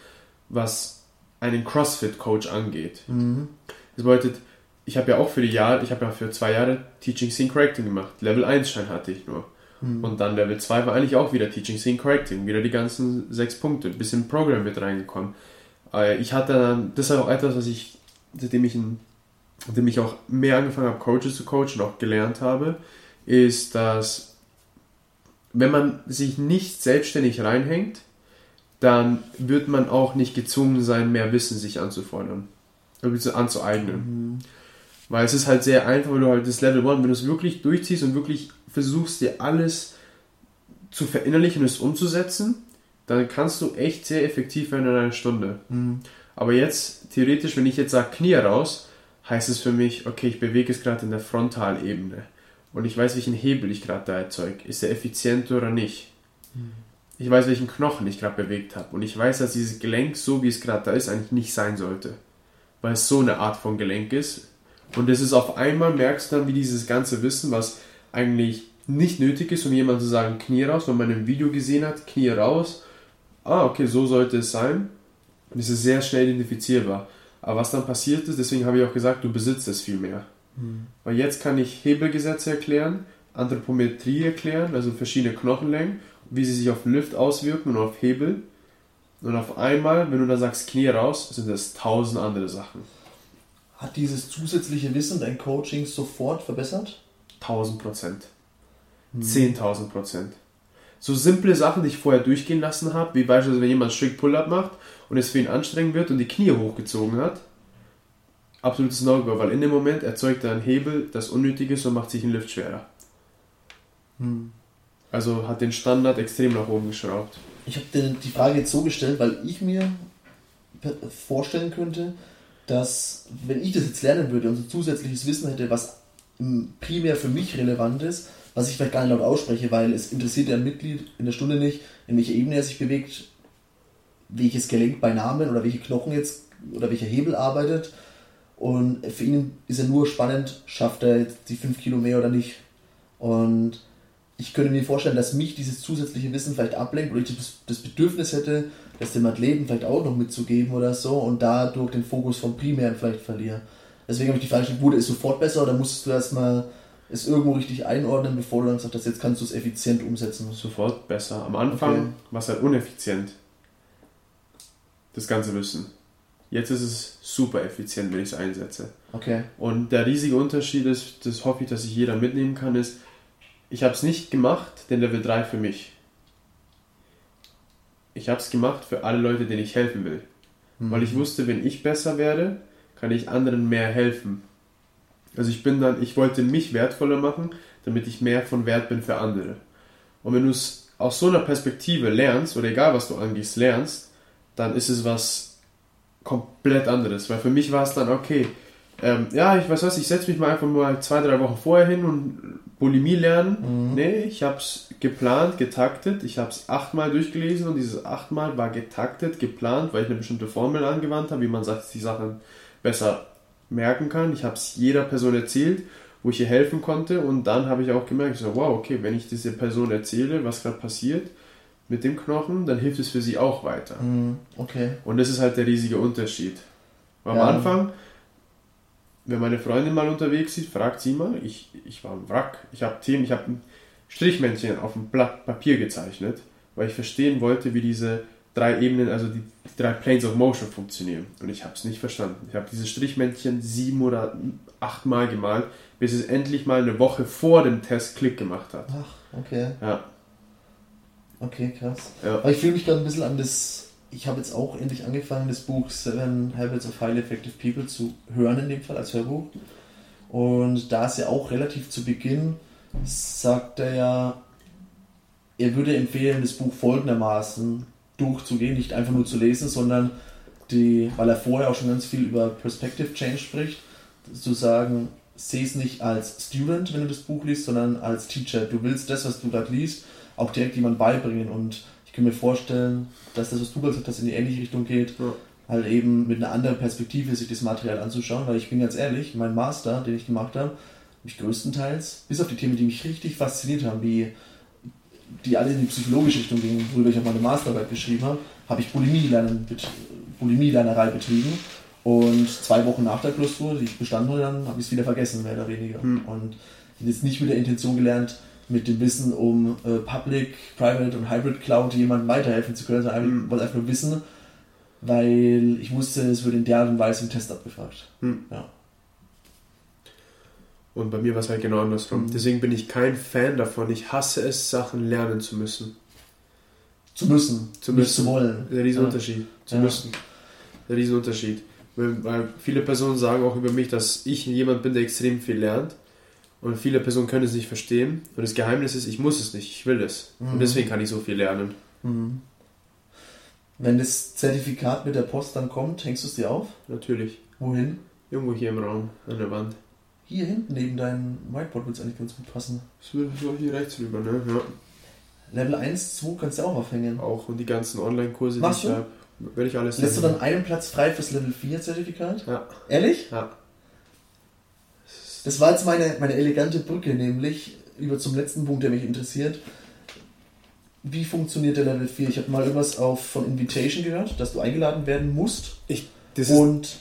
was einen CrossFit-Coach angeht. Mhm. Das bedeutet, ich habe ja auch für die Jahre, ich habe ja für zwei Jahre Teaching Scene Correcting gemacht. Level 1 Schein hatte ich nur. Mhm. Und dann Level 2 war eigentlich auch wieder Teaching Scene Correcting, wieder die ganzen sechs Punkte, ein bisschen Programm mit reingekommen. Äh, ich hatte dann, das ist auch etwas, was ich, seitdem ich, in, seitdem ich auch mehr angefangen habe, Coaches zu coachen, auch gelernt habe, ist, dass wenn man sich nicht selbstständig reinhängt, dann wird man auch nicht gezwungen sein, mehr Wissen sich anzufordern, anzueignen. Mhm. Weil es ist halt sehr einfach, wenn du halt das Level 1, wenn du es wirklich durchziehst und wirklich versuchst, dir alles zu verinnerlichen und es umzusetzen, dann kannst du echt sehr effektiv werden in einer Stunde. Mhm. Aber jetzt, theoretisch, wenn ich jetzt sage Knie raus, heißt es für mich, okay, ich bewege es gerade in der Frontalebene und ich weiß, welchen Hebel ich gerade da erzeuge. Ist er effizient oder nicht? Mhm. Ich weiß, welchen Knochen ich gerade bewegt habe und ich weiß, dass dieses Gelenk, so wie es gerade da ist, eigentlich nicht sein sollte. Weil es so eine Art von Gelenk ist. Und es ist auf einmal, merkst du dann, wie dieses ganze Wissen, was eigentlich nicht nötig ist, um jemand zu sagen, Knie raus, wenn man ein Video gesehen hat, Knie raus, ah, okay, so sollte es sein. Und es ist sehr schnell identifizierbar. Aber was dann passiert ist, deswegen habe ich auch gesagt, du besitzt es viel mehr. Mhm. Weil jetzt kann ich Hebelgesetze erklären, Anthropometrie erklären, also verschiedene Knochenlängen, wie sie sich auf Lift auswirken und auf Hebel. Und auf einmal, wenn du dann sagst Knie raus, sind das tausend andere Sachen. Hat dieses zusätzliche Wissen dein Coaching sofort verbessert? 1000 Prozent. 10.000 Prozent. So simple Sachen, die ich vorher durchgehen lassen habe, wie beispielsweise, wenn jemand Strict Pull-Up macht und es für ihn anstrengend wird und die Knie hochgezogen hat, absolutes No-Go, weil in dem Moment erzeugt er einen Hebel, das unnötig ist und macht sich ein Lift schwerer. Hm. Also hat den Standard extrem nach oben geschraubt. Ich habe die Frage jetzt so gestellt, weil ich mir vorstellen könnte, dass wenn ich das jetzt lernen würde und so zusätzliches Wissen hätte, was primär für mich relevant ist, was ich vielleicht gar nicht laut ausspreche, weil es interessiert ja ein Mitglied in der Stunde nicht, in welcher Ebene er sich bewegt, welches Gelenk bei Namen oder welche Knochen jetzt oder welcher Hebel arbeitet. Und für ihn ist er nur spannend, schafft er jetzt die 5 Kilo mehr oder nicht. Und ich könnte mir vorstellen, dass mich dieses zusätzliche Wissen vielleicht ablenkt oder ich das Bedürfnis hätte, das dem Athleten vielleicht auch noch mitzugeben oder so und dadurch den Fokus vom Primären vielleicht verliere. Deswegen habe ich die Frage gestellt, wurde es sofort besser oder musstest du erstmal es irgendwo richtig einordnen, bevor du dann gesagt hast, jetzt kannst du es effizient umsetzen? Sofort besser. Am Anfang okay. war es halt uneffizient. Das ganze Wissen. Jetzt ist es super effizient, wenn ich es einsetze. Okay. Und der riesige Unterschied ist, das hoffe ich, dass sich jeder mitnehmen kann, ist, ich habe es nicht gemacht, den Level 3 für mich. Ich habe es gemacht für alle Leute, denen ich helfen will. Mhm. Weil ich wusste, wenn ich besser werde, kann ich anderen mehr helfen. Also ich bin dann, ich wollte mich wertvoller machen, damit ich mehr von Wert bin für andere. Und wenn du es aus so einer Perspektive lernst, oder egal was du angehst, lernst, dann ist es was komplett anderes. Weil für mich war es dann, okay, ähm, ja, ich weiß was, ich setze mich mal einfach mal zwei, drei Wochen vorher hin und Bulimie lernen. Mhm. Nee, ich habe es geplant, getaktet. Ich habe es achtmal durchgelesen und dieses achtmal war getaktet, geplant, weil ich eine bestimmte Formel angewandt habe, wie man sagt, die Sachen besser merken kann. Ich habe es jeder Person erzählt, wo ich ihr helfen konnte und dann habe ich auch gemerkt, so, wow, okay, wenn ich diese Person erzähle, was gerade passiert mit dem Knochen, dann hilft es für sie auch weiter. Mhm, okay. Und das ist halt der riesige Unterschied. Am ja. Anfang wenn meine Freundin mal unterwegs ist, fragt sie mal, ich, ich war im Wrack, ich habe Themen, ich habe ein Strichmännchen auf ein Blatt Papier gezeichnet, weil ich verstehen wollte, wie diese drei Ebenen, also die, die drei Planes of Motion funktionieren. Und ich habe es nicht verstanden. Ich habe dieses Strichmännchen sieben oder acht Mal gemalt, bis es endlich mal eine Woche vor dem Test Klick gemacht hat. Ach, okay. Ja. Okay, krass. Ja. Aber ich fühle mich gerade ein bisschen an das. Ich habe jetzt auch endlich angefangen, das Buch Seven Habits of Highly Effective People zu hören, in dem Fall als Hörbuch. Und da ist ja auch relativ zu Beginn, sagt er ja, er würde empfehlen, das Buch folgendermaßen durchzugehen, nicht einfach nur zu lesen, sondern die, weil er vorher auch schon ganz viel über Perspective Change spricht, zu sagen, sehe es nicht als Student, wenn du das Buch liest, sondern als Teacher. Du willst das, was du dort liest, auch direkt jemand beibringen. Und ich kann mir vorstellen, dass das, was du gesagt hast, in die ähnliche Richtung geht, Ja. halt eben mit einer anderen Perspektive sich das Material anzuschauen, weil ich bin ganz ehrlich, mein Master, den ich gemacht habe, habe ich größtenteils, bis auf die Themen, die mich richtig fasziniert haben, wie die alle in die psychologische Richtung gingen, worüber ich auch meine Masterarbeit geschrieben habe, habe ich Bulimie-Lernerei betrieben. Und zwei Wochen nach der Klausur, die ich bestanden habe, dann habe ich es wieder vergessen, mehr oder weniger. Hm. Und jetzt nicht mit der Intention gelernt, mit dem Wissen um äh, Public, Private und Hybrid Cloud jemandem weiterhelfen zu können, sondern Hm. einfach, wollte einfach nur wissen, weil ich wusste, es wird in der Art und Weise im Test abgefragt. Hm. Ja. Und bei mir war es halt genau andersrum. Mhm. Deswegen bin ich kein Fan davon. Ich hasse es, Sachen lernen zu müssen. Zu müssen, Zu nicht müssen. zu wollen. Der Riesenunterschied. Zu Ja. müssen. Der Riesenunterschied. Weil viele Personen sagen auch über mich, dass ich jemand bin, der extrem viel lernt. Und viele Personen können es nicht verstehen. Und das Geheimnis ist, ich muss es nicht, ich will es. Mhm. Und deswegen kann ich so viel lernen. Mhm. Wenn das Zertifikat mit der Post dann kommt, hängst du es dir auf? Natürlich. Wohin? Irgendwo hier im Raum, an der Wand. Hier hinten neben deinem Whiteboard wird es eigentlich ganz gut passen. So so hier rechts rüber, ne? Ja. Level 1, 2 kannst du auch aufhängen. Auch und die ganzen Online-Kurse, die ich habe, werde ich alles Lässt du dann einen Platz frei fürs Level 4 Zertifikat? Ja. Ehrlich? Ja. Das war jetzt meine, meine elegante Brücke, nämlich über zum letzten Punkt, der mich interessiert. Wie funktioniert der Level 4? Ich habe mal irgendwas auf, von Invitation gehört, dass du eingeladen werden musst. Ich, das Und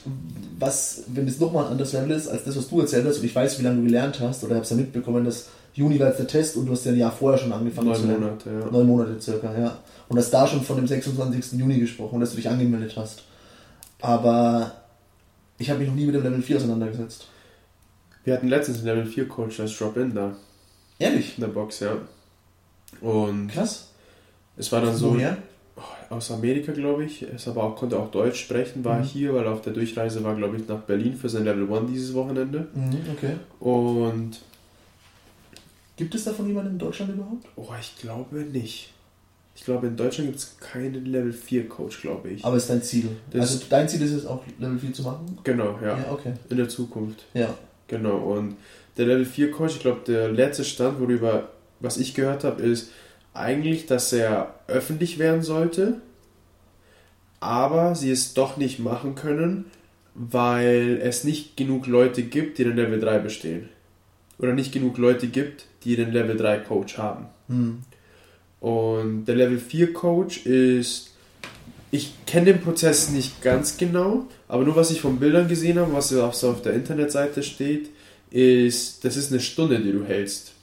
was, wenn es nochmal ein anderes Level ist, als das, was du erzählt hast, und ich weiß, wie lange du gelernt hast, oder habe es ja mitbekommen, dass Juni war jetzt der Test und du hast ja ein Jahr vorher schon angefangen zu neun lernen. Monate, ja. Neun Monate circa, ja. Und hast da schon von dem 26. Juni gesprochen, dass du dich angemeldet hast. Aber ich habe mich noch nie mit dem Level 4 auseinandergesetzt. Wir hatten letztens einen Level 4 Coach als Drop-In da, Ehrlich? in der Box, ja. Und Krass. es war dann so, Woher? oh, aus Amerika, glaube ich, es aber auch, konnte auch Deutsch sprechen, war Mhm. hier, weil er auf der Durchreise war, glaube ich, nach Berlin für sein Level 1 dieses Wochenende. Mhm, okay. Und, Gibt es davon jemanden in Deutschland überhaupt? oh, ich glaube nicht. Ich glaube, in Deutschland gibt es keinen Level 4 Coach, glaube ich. Aber ist dein Ziel. Das- also dein Ziel ist es auch, Level 4 zu machen? Genau, ja, ja okay. in der Zukunft. Ja. Genau, und der Level 4 Coach, ich glaube, der letzte Stand, worüber, was ich gehört habe, ist eigentlich, dass er öffentlich werden sollte, aber sie es doch nicht machen können, weil es nicht genug Leute gibt, die den Level 3 bestehen. Oder nicht genug Leute gibt, die den Level 3 Coach haben. Hm. Und der Level 4 Coach ist, ich kenne den Prozess nicht ganz genau, aber nur was ich von Bildern gesehen habe, was auf, der Internetseite steht, ist, das ist eine Stunde, die du hältst.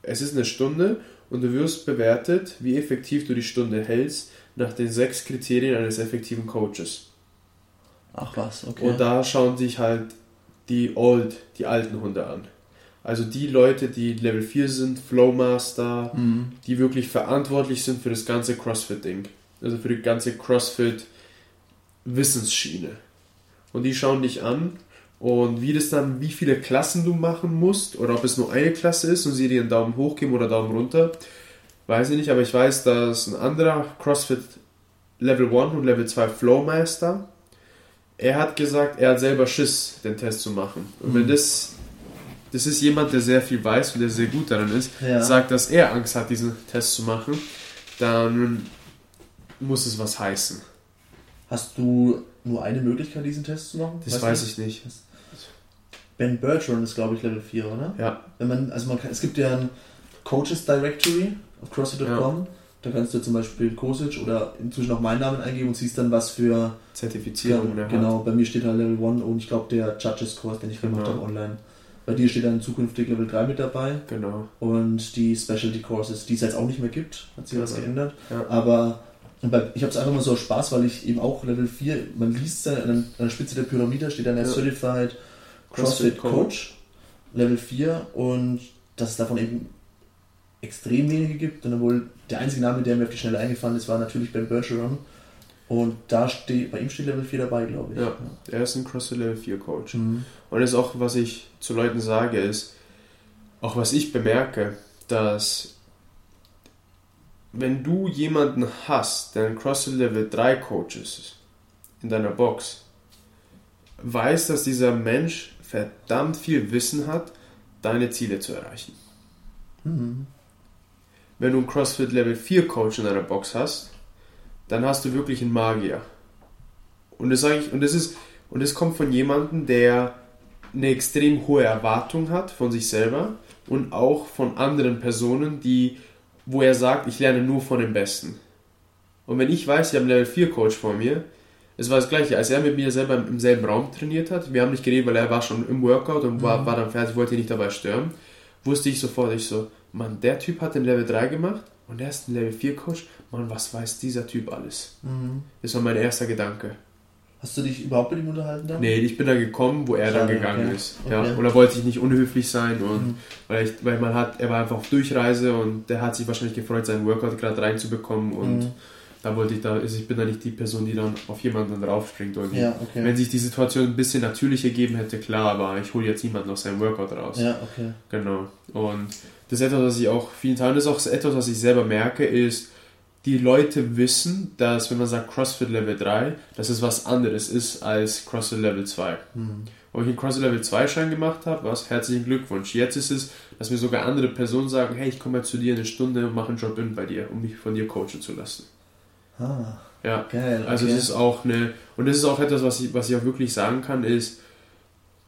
Es ist eine Stunde und du wirst bewertet, wie effektiv du die Stunde hältst, nach den sechs Kriterien eines effektiven Coaches. Ach was, okay. Und da schauen sich halt die Old, die alten Hunde an. Also die Leute, die Level 4 sind, Flowmaster, Hm. die wirklich verantwortlich sind für das ganze CrossFit-Ding. Also für die ganze CrossFit-Wissensschiene. Und die schauen dich an und wie das dann, wie viele Klassen du machen musst oder ob es nur eine Klasse ist und sie dir einen Daumen hoch geben oder Daumen runter, weiß ich nicht, aber ich weiß, dass ein anderer CrossFit Level 1 und Level 2 Flowmaster, er hat gesagt, er hat selber Schiss, den Test zu machen. Und wenn Mhm. das, das ist jemand, der sehr viel weiß und der sehr gut darin ist, Ja. sagt, dass er Angst hat, diesen Test zu machen, dann muss es was heißen. Hast du nur eine Möglichkeit, diesen Test zu machen? Das weiß ich nicht. Ben Bertrand ist, glaube ich, Level 4, oder? Ja, Wenn man, also man kann, es gibt ja ein Coaches Directory auf CrossFit.com. Da kannst du zum Beispiel Kosic oder inzwischen auch meinen Namen eingeben und siehst dann, was für Zertifizierung ja, Genau, bei mir steht halt Level 1 und ich glaube der Judges Course, den ich gemacht Genau. habe online. Bei dir steht dann zukünftig Level 3 mit dabei Genau. und die Specialty Courses, die es jetzt auch nicht mehr gibt, hat sich was Genau. geändert. Ja. Aber und bei, ich habe es einfach mal so aus Spaß, weil ich eben auch Level 4, man liest da an, der Spitze der Pyramide steht dann der Ja. Certified CrossFit CrossFit Coach, Level 4 und dass es davon eben extrem wenige gibt. Und wohl der einzige Name, der mir auf die Schnelle eingefallen ist, war natürlich Ben Bergeron. Und da steht, bei ihm steht Level 4 dabei, glaube ich. Ja. Er ist ein CrossFit Level 4 Coach. Mhm. Und das ist auch, was ich zu Leuten sage, ist, auch was ich bemerke, dass wenn du jemanden hast, der ein CrossFit Level 3 Coach ist, in deiner Box, weiß, dass dieser Mensch verdammt viel Wissen hat, deine Ziele zu erreichen. Mhm. Wenn du einen CrossFit Level 4 Coach in deiner Box hast, dann hast du wirklich einen Magier. Und das sage ich, und das ist, und das kommt von jemandem, der eine extrem hohe Erwartung hat von sich selber und auch von anderen Personen, die, wo er sagt, ich lerne nur von den Besten. Und wenn ich weiß, ich habe einen Level 4 Coach vor mir, es war das gleiche, als er mit mir selber im selben Raum trainiert hat, wir haben nicht geredet, weil er war schon im Workout und war, Mhm. war dann fertig, wollte nicht dabei stören, wusste ich sofort, ich so, Mann, der Typ hat den Level 3 gemacht und der ist ein Level 4 Coach, Mann, was weiß dieser Typ alles? Mhm. Das war mein erster Gedanke. Hast du dich überhaupt mit ihm unterhalten dann? Nee, ich bin dann gekommen, wo er dann Schade, gegangen okay. ist. Ja, Okay. und da wollte ich nicht unhöflich sein und Mhm. weil, ich, weil man hat, er war einfach auf Durchreise und der hat sich wahrscheinlich gefreut, seinen Workout gerade reinzubekommen und Mhm. da wollte ich da, also ich bin da nicht die Person, die dann auf jemanden draufspringt irgendwie. Ja, okay. Wenn sich die Situation ein bisschen natürlicher gegeben hätte, klar, aber ich hole jetzt niemanden aus seinem Workout raus. Ja, okay. Genau. Und das ist etwas, was ich auch vielen Teilen, das ist auch etwas, was ich selber merke, ist, die Leute wissen, dass wenn man sagt CrossFit Level 3, dass es was anderes ist als CrossFit Level 2. Mhm. Wo ich einen CrossFit Level 2 Schein gemacht habe, was herzlichen Glückwunsch. Jetzt ist es, dass mir sogar andere Personen sagen, hey, ich komme mal zu dir eine Stunde und mache einen Job-In bei dir, um mich von dir coachen zu lassen. Ah, Ja, geil. also okay. es ist auch eine, und das ist auch etwas, was ich, was ich auch wirklich sagen kann, ist,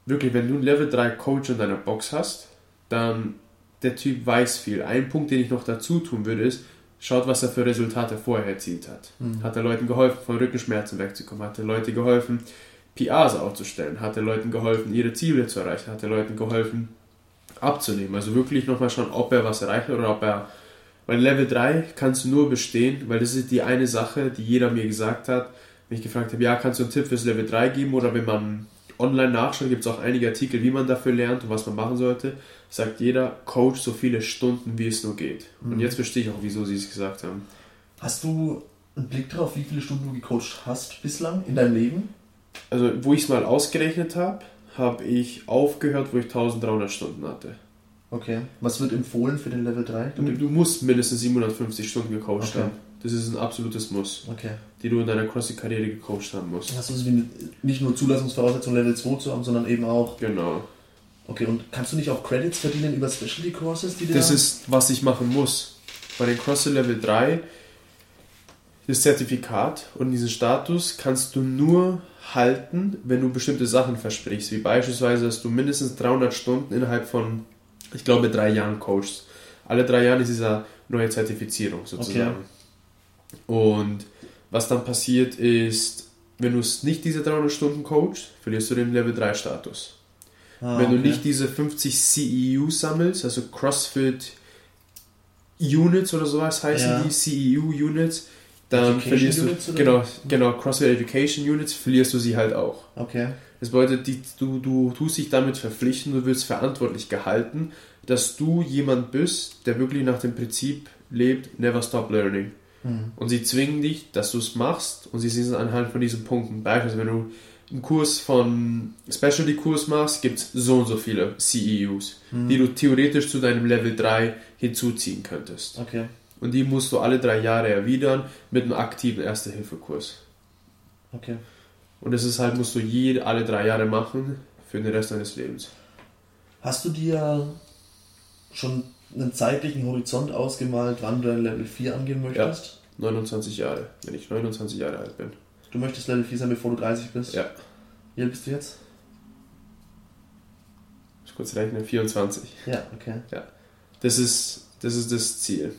wirklich, wenn du einen Level 3 Coach in deiner Box hast, dann der Typ weiß viel. Ein Punkt, den ich noch dazu tun würde, ist, schaut, was er für Resultate vorher erzielt hat. Mhm. Hat er Leuten geholfen, von Rückenschmerzen wegzukommen? Hat er Leute geholfen, PRs aufzustellen? Hat er Leuten geholfen, ihre Ziele zu erreichen? Hat er Leuten geholfen, abzunehmen? Also wirklich nochmal schauen, ob er was erreicht hat oder ob er weil Level 3 kannst du nur bestehen, weil das ist die eine Sache, die jeder mir gesagt hat, wenn ich gefragt habe, ja, kannst du einen Tipp fürs Level 3 geben oder wenn man online nachschaut, gibt es auch einige Artikel, wie man dafür lernt und was man machen sollte, sagt jeder, coach so viele Stunden, wie es nur geht. Und Mhm. jetzt verstehe ich auch, wieso sie es gesagt haben. Hast du einen Blick darauf, wie viele Stunden du gecoacht hast bislang in deinem Leben? Also, wo ich es mal ausgerechnet habe, habe ich aufgehört, wo ich 1300 Stunden hatte. Okay. Was wird empfohlen für den Level 3? Du, du musst mindestens 750 Stunden gecoacht Okay. haben. Das ist ein absolutes Muss, Okay. die du in deiner CrossFit-Karriere gecoacht haben musst. Hast du es wie nicht nur Zulassungsvoraussetzung Level 2 zu haben, sondern eben auch. Genau. Okay, und kannst du nicht auch Credits verdienen über Specialty Courses, die Das ist, was ich machen muss. Bei den CrossFit Level 3, das Zertifikat und diesen Status kannst du nur halten, wenn du bestimmte Sachen versprichst, wie beispielsweise, dass du mindestens 300 Stunden innerhalb von, ich glaube, drei Jahren coachst. Alle drei Jahre ist dieser neue Zertifizierung sozusagen. Und was dann passiert ist, wenn du es nicht diese 300 Stunden coachst, verlierst du den Level 3 Status. Ah, Wenn du okay. nicht diese 50 CEU sammelst, also CrossFit Units oder sowas heißen Ja. die, CEU Units, dann Education verlierst Units du, genau, genau, CrossFit Education Units, verlierst du sie halt auch. Okay. Das bedeutet, die, du, du tust dich damit verpflichten, du wirst verantwortlich gehalten, dass du jemand bist, der wirklich nach dem Prinzip lebt, never stop learning. Hm. Und sie zwingen dich, dass du es machst und sie sehen es anhand von diesen Punkten. Beispielsweise, wenn du einen Kurs von Specialty-Kurs machst, gibt es so und so viele CEUs, Hm. die du theoretisch zu deinem Level 3 hinzuziehen könntest. Okay. Und die musst du alle drei Jahre erwidern mit einem aktiven Erste-Hilfe-Kurs. Okay. Und das ist halt, musst du jede, alle drei Jahre machen für den Rest deines Lebens. Hast du dir schon einen zeitlichen Horizont ausgemalt, wann du dein Level 4 angehen möchtest? 29 Jahre, wenn ich 29 Jahre alt bin. Du möchtest Level 4 sein, bevor du 30 bist? Ja. Wie alt bist du jetzt? Ich muss kurz rechnen, 24. Ja, okay. Das ist, das ist das Ziel.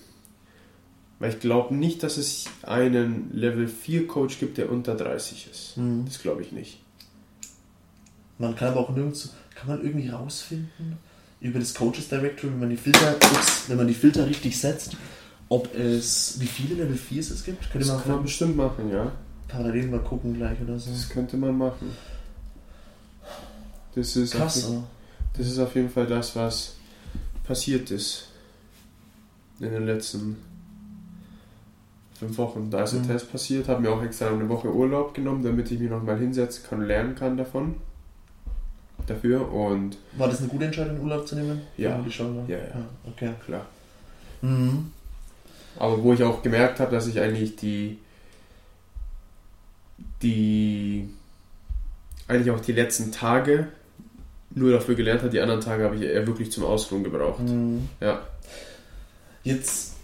Weil ich glaube nicht, dass es einen Level 4 Coach gibt, der unter 30 ist. Mhm. Das glaube ich nicht. Man kann aber auch nirgends, kann man irgendwie rausfinden über das Coaches Directory, wenn man die Filter, wenn man die Filter richtig setzt, ob es, wie viele Level 4s es gibt? Könnte das man kann man bestimmt machen, ja. Parallel mal gucken gleich oder so. Das könnte man machen. Das ist, Krass, auf, das ist auf jeden Fall das, was passiert ist in den letzten fünf Wochen. Da ist mhm. Test passiert, habe mir auch extra eine Woche Urlaub genommen, damit ich mich nochmal hinsetzen kann und lernen kann davon. Dafür und. War das eine gute Entscheidung, Urlaub zu nehmen? Ja. Die Show, ja, ja, ja. Okay. Klar. Mhm. Aber wo ich auch gemerkt habe, dass ich eigentlich die. die. eigentlich auch die letzten Tage nur dafür gelernt habe, die anderen Tage habe ich eher wirklich zum Ausruhen gebraucht. Mhm. Ja. Jetzt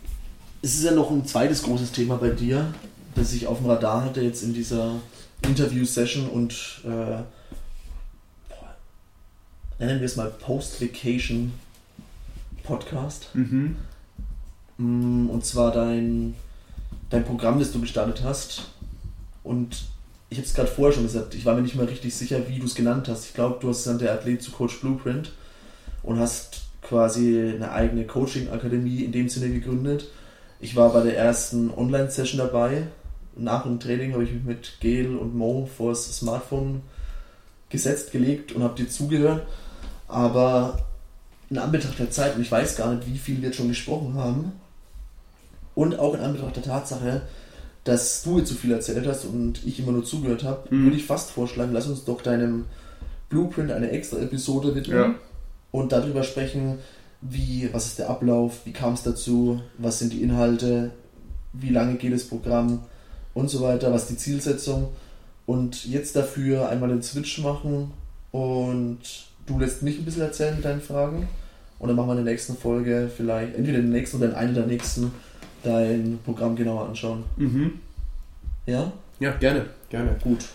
es ist ja noch ein zweites großes Thema bei dir, das ich auf dem Radar hatte jetzt in dieser Interview-Session und äh, nennen wir es mal Post-Vacation Podcast. Mhm. Mm, und zwar dein, dein Programm, das du gestartet hast. Und ich habe es gerade vorher schon gesagt, ich war mir nicht mal richtig sicher, wie du es genannt hast. Ich glaube, du hast an der Athlet zu Coach Blueprint und hast quasi eine eigene Coaching-Akademie in dem Sinne gegründet ich war bei der ersten Online-Session dabei. Nach dem Training habe ich mich mit Gail und Mo vor das Smartphone gesetzt, gelegt und habe dir zugehört. Aber in Anbetracht der Zeit, und ich weiß gar nicht, wie viel wir jetzt schon gesprochen haben, und auch in Anbetracht der Tatsache, dass du jetzt so viel erzählt hast und ich immer nur zugehört habe, mhm. würde ich fast vorschlagen, lass uns doch deinem Blueprint eine extra Episode widmen ja. und darüber sprechen, wie, was ist der Ablauf, wie kam es dazu, was sind die Inhalte, wie lange geht das Programm und so weiter, was ist die Zielsetzung. Und jetzt dafür einmal den Switch machen und du lässt mich ein bisschen erzählen mit deinen Fragen. Und dann machen wir in der nächsten Folge vielleicht, entweder in der nächsten oder in einer der nächsten, dein Programm genauer anschauen. Mhm. Ja? Ja, gerne, gerne. Gut.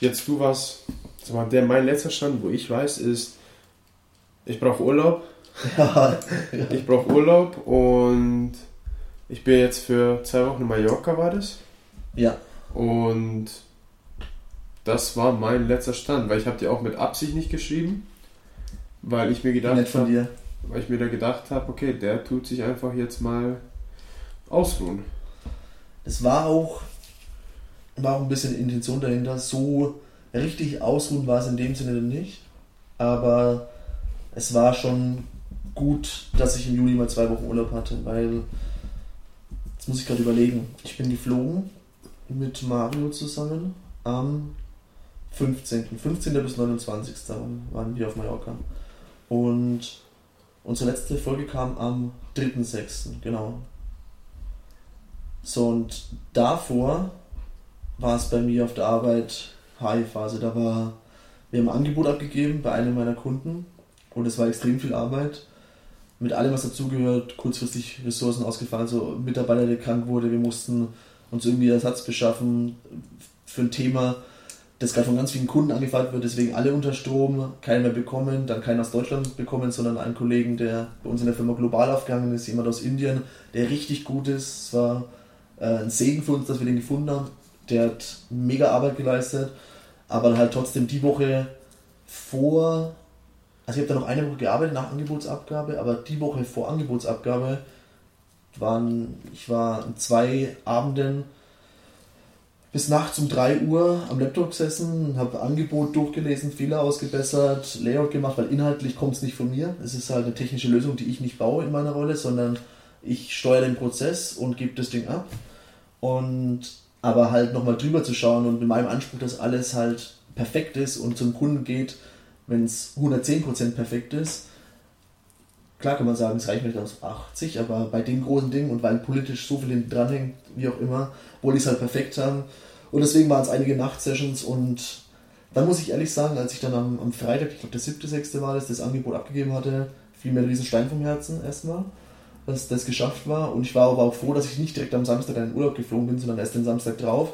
Jetzt du was, der mein letzter Stand, wo ich weiß, ist, ich brauche Urlaub ja, Ich brauche Urlaub und ich bin jetzt für zwei Wochen in Mallorca, war das? Ja. Und das war mein letzter Stand, weil ich habe dir auch mit Absicht nicht geschrieben, weil ich mir gedacht habe, weil ich mir da gedacht habe, okay, der tut sich einfach jetzt mal ausruhen. Es war auch, war auch ein bisschen Intention dahinter, so richtig ausruhen war es in dem Sinne nicht, aber es war schon gut, dass ich im Juli mal zwei Wochen Urlaub hatte, weil jetzt muss ich gerade überlegen. Ich bin geflogen mit Mario zusammen am 15. 15. bis 29. waren wir auf Mallorca. Und unsere letzte Folge kam am 3.6. Genau. So, und davor war es bei mir auf der Arbeit High-Phase. Da war, wir haben ein Angebot abgegeben bei einem meiner Kunden und es war extrem viel Arbeit mit allem, was dazugehört, kurzfristig Ressourcen ausgefallen, also Mitarbeiter, der krank wurde, wir mussten uns irgendwie Ersatz beschaffen für ein Thema, das gerade von ganz vielen Kunden angefragt wird, deswegen alle unter Strom, keiner mehr bekommen, dann keinen aus Deutschland bekommen, sondern einen Kollegen, der bei uns in der Firma global aufgegangen ist, jemand aus Indien, der richtig gut ist. Es war äh, ein Segen für uns, dass wir den gefunden haben. Der hat mega Arbeit geleistet, aber halt trotzdem die Woche vor also ich habe da noch eine Woche gearbeitet nach Angebotsabgabe, aber die Woche vor Angebotsabgabe waren, ich war an zwei Abenden bis nachts um 3 Uhr am Laptop gesessen, habe Angebot durchgelesen, Fehler ausgebessert, Layout gemacht, weil inhaltlich kommt es nicht von mir. Es ist halt eine technische Lösung, die ich nicht baue in meiner Rolle, sondern ich steuere den Prozess und gebe das Ding ab. Und aber halt nochmal drüber zu schauen und mit meinem Anspruch, dass alles halt perfekt ist und zum Kunden geht, wenn es 110% perfekt ist, klar kann man sagen, es reicht nicht aus 80, aber bei den großen Dingen und weil politisch so viel dranhängt, wie auch immer, wollte ich es halt perfekt haben. Und deswegen waren es einige Nachtsessions und dann muss ich ehrlich sagen, als ich dann am, am Freitag, ich glaube der 7.6. war das, das Angebot abgegeben hatte, fiel mir ein riesen Stein vom Herzen erstmal, dass das geschafft war. Und ich war aber auch froh, dass ich nicht direkt am Samstag in den Urlaub geflogen bin, sondern erst den Samstag drauf,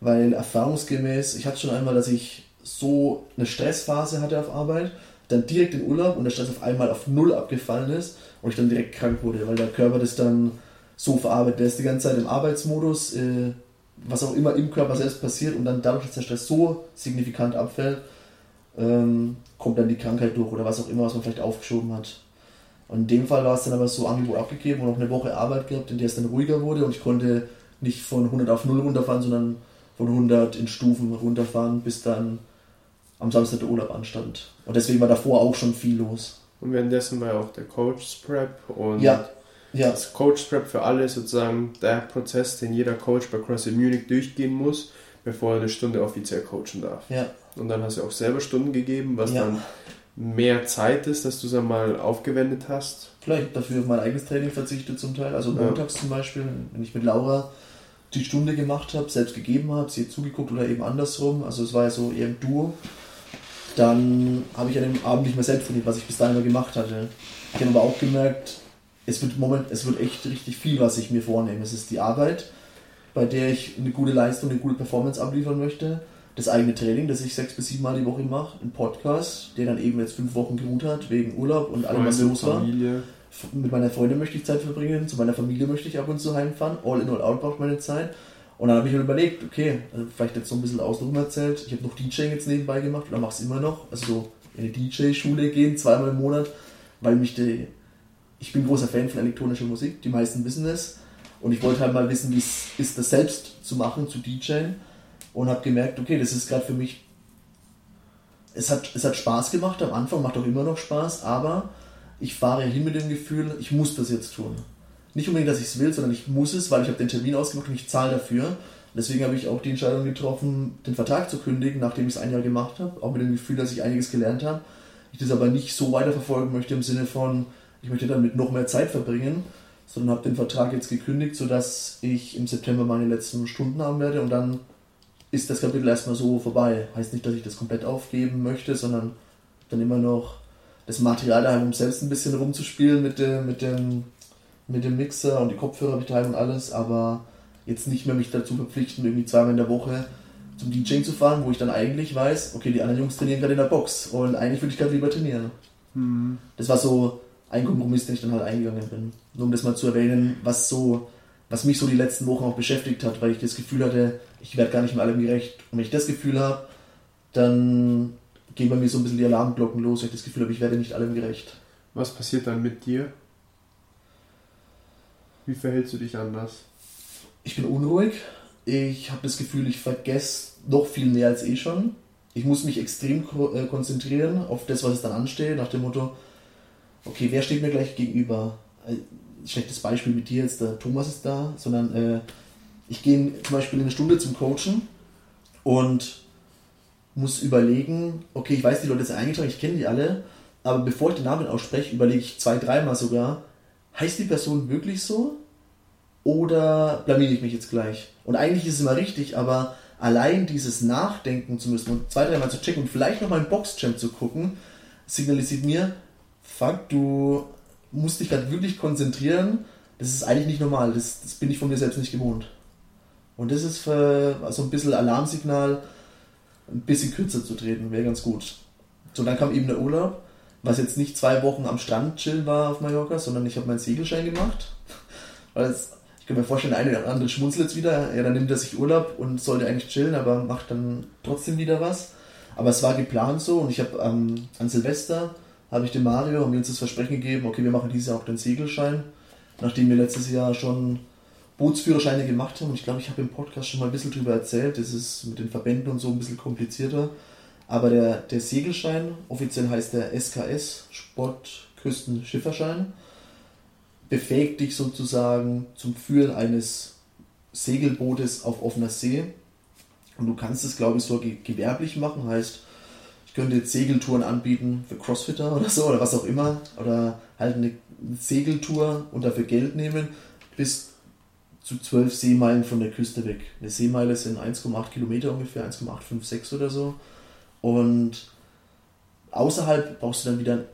weil erfahrungsgemäß, ich hatte schon einmal, dass ich so eine Stressphase hatte auf Arbeit, dann direkt in Urlaub und der Stress auf einmal auf null abgefallen ist und ich dann direkt krank wurde, weil der Körper das dann so verarbeitet. Der ist die ganze Zeit im Arbeitsmodus, äh, was auch immer im Körper selbst passiert und dann dadurch, dass der Stress so signifikant abfällt, ähm, kommt dann die Krankheit durch oder was auch immer, was man vielleicht aufgeschoben hat. Und in dem Fall war es dann aber so Angebot abgegeben und auch eine Woche Arbeit gehabt, in der es dann ruhiger wurde und ich konnte nicht von 100 auf 0 runterfahren, sondern von 100 in Stufen runterfahren, bis dann am Samstag der Urlaub anstand. Und deswegen war davor auch schon viel los. Und währenddessen war ja auch der Coach Prep und ja. Ja. das Coach Prep für alle sozusagen der Prozess, den jeder Coach bei CrossFit Munich durchgehen muss, bevor er eine Stunde offiziell coachen darf. Ja. Und dann hast du auch selber Stunden gegeben, was ja. dann mehr Zeit ist, dass du es einmal aufgewendet hast. Vielleicht dafür auf mein eigenes Training verzichtet zum Teil. Also montags ja. zum Beispiel, wenn ich mit Laura die Stunde gemacht habe, selbst gegeben habe, sie zugeguckt oder eben andersrum. Also es war ja so eher ein Duo. Dann habe ich an dem Abend nicht mehr selbst trainiert, was ich bis dahin immer gemacht hatte. Ich habe aber auch gemerkt, es wird, Moment, es wird echt richtig viel, was ich mir vornehme. Es ist die Arbeit, bei der ich eine gute Leistung, eine gute Performance abliefern möchte das eigene Training, das ich sechs bis sieben Mal die Woche mache, ein Podcast, der dann eben jetzt fünf Wochen geruht hat, wegen Urlaub und allem, was los war. Familie. Mit meiner Freundin möchte ich Zeit verbringen, zu meiner Familie möchte ich ab und zu heimfahren. All in, all out braucht meine Zeit. Und dann habe ich mir überlegt, okay, also vielleicht jetzt so ein bisschen außenrum erzählt. Ich habe noch DJing jetzt nebenbei gemacht oder mache es immer noch. Also so in eine DJ-Schule gehen, zweimal im Monat, weil mich die. Ich bin großer Fan von elektronischer Musik, die meisten wissen es. Und ich wollte halt mal wissen, wie es ist, das selbst zu machen, zu DJen und habe gemerkt, okay, das ist gerade für mich, es hat, es hat Spaß gemacht, am Anfang macht auch immer noch Spaß, aber ich fahre hin mit dem Gefühl, ich muss das jetzt tun. Nicht unbedingt, dass ich es will, sondern ich muss es, weil ich habe den Termin ausgemacht und ich zahle dafür. Deswegen habe ich auch die Entscheidung getroffen, den Vertrag zu kündigen, nachdem ich es ein Jahr gemacht habe, auch mit dem Gefühl, dass ich einiges gelernt habe. Ich das aber nicht so weiterverfolgen möchte im Sinne von, ich möchte damit noch mehr Zeit verbringen, sondern habe den Vertrag jetzt gekündigt, sodass ich im September meine letzten Stunden haben werde und dann ist das Kapitel erstmal so vorbei. Heißt nicht, dass ich das komplett aufgeben möchte, sondern dann immer noch das Material daheim, um selbst ein bisschen rumzuspielen mit dem, mit dem, mit dem Mixer und die Kopfhörer daheim und alles, aber jetzt nicht mehr mich dazu verpflichten, irgendwie zweimal in der Woche zum DJing zu fahren, wo ich dann eigentlich weiß, okay, die anderen Jungs trainieren gerade in der Box und eigentlich würde ich gerade lieber trainieren. Mhm. Das war so ein Kompromiss, den ich dann halt eingegangen bin. Nur um das mal zu erwähnen, was so was mich so die letzten Wochen auch beschäftigt hat, weil ich das Gefühl hatte, ich werde gar nicht mehr allem gerecht. Und wenn ich das Gefühl habe, dann gehen bei mir so ein bisschen die Alarmglocken los, wenn ich das Gefühl habe, ich werde nicht allem gerecht. Was passiert dann mit dir? Wie verhältst du dich anders? Ich bin unruhig. Ich habe das Gefühl, ich vergesse noch viel mehr als eh schon. Ich muss mich extrem äh, konzentrieren auf das, was es dann ansteht, nach dem Motto, okay, wer steht mir gleich gegenüber? Äh, schlechtes Beispiel mit dir jetzt, der Thomas ist da, sondern äh, ich gehe zum Beispiel eine Stunde zum Coachen und muss überlegen, okay, ich weiß, die Leute sind eingetragen, ich kenne die alle, aber bevor ich den Namen ausspreche, überlege ich zwei, dreimal sogar, heißt die Person wirklich so? Oder blamiere ich mich jetzt gleich? Und eigentlich ist es immer richtig, aber allein dieses Nachdenken zu müssen und zwei, dreimal zu checken und vielleicht noch mal einen Boxchamp zu gucken, signalisiert mir, fuck, du musste dich halt wirklich konzentrieren. Das ist eigentlich nicht normal. Das, das bin ich von mir selbst nicht gewohnt. Und das ist für also ein bisschen Alarmsignal, ein bisschen kürzer zu treten, wäre ganz gut. So, dann kam eben der Urlaub, was jetzt nicht zwei Wochen am Strand chillen war auf Mallorca, sondern ich habe meinen Segelschein gemacht. Weil es, ich kann mir vorstellen, der eine oder andere schmunzelt jetzt wieder. Ja, dann nimmt er sich Urlaub und sollte eigentlich chillen, aber macht dann trotzdem wieder was. Aber es war geplant so und ich habe ähm, an Silvester habe ich dem Mario, wir uns das Versprechen gegeben, okay, wir machen dieses Jahr auch den Segelschein, nachdem wir letztes Jahr schon Bootsführerscheine gemacht haben. Und ich glaube, ich habe im Podcast schon mal ein bisschen drüber erzählt. Das ist mit den Verbänden und so ein bisschen komplizierter. Aber der, der Segelschein, offiziell heißt der SKS, Sportküstenschifferschein, befähigt dich sozusagen zum Führen eines Segelbootes auf offener See. Und du kannst es, glaube ich, so gewerblich machen, heißt, könnte jetzt Segeltouren anbieten für Crossfitter oder so oder was auch immer. Oder halt eine Segeltour und dafür Geld nehmen bis zu 12 Seemeilen von der Küste weg. Eine Seemeile sind 1,8 Kilometer ungefähr, 1,856 oder so. Und außerhalb brauchst du dann wieder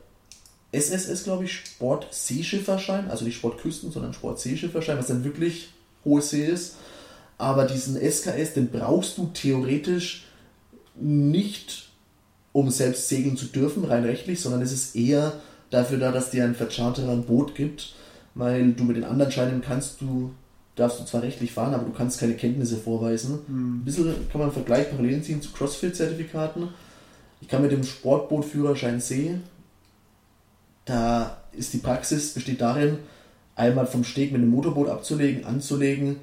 SSS, glaube ich, Sport-Seeschifferschein, also nicht Sportküsten, sondern Sport-Seeschifferschein, was dann wirklich hohe See ist. Aber diesen SKS, den brauchst du theoretisch nicht um selbst segeln zu dürfen, rein rechtlich, sondern es ist eher dafür da, dass dir ein Vercharterer ein Boot gibt, weil du mit den anderen Scheinen kannst du, darfst du zwar rechtlich fahren, aber du kannst keine Kenntnisse vorweisen. Mhm. Ein bisschen kann man einen Vergleich parallel ziehen zu CrossFit-Zertifikaten. Ich kann mit dem Sportbootführerschein C, da ist die Praxis, besteht darin, einmal vom Steg mit dem Motorboot abzulegen, anzulegen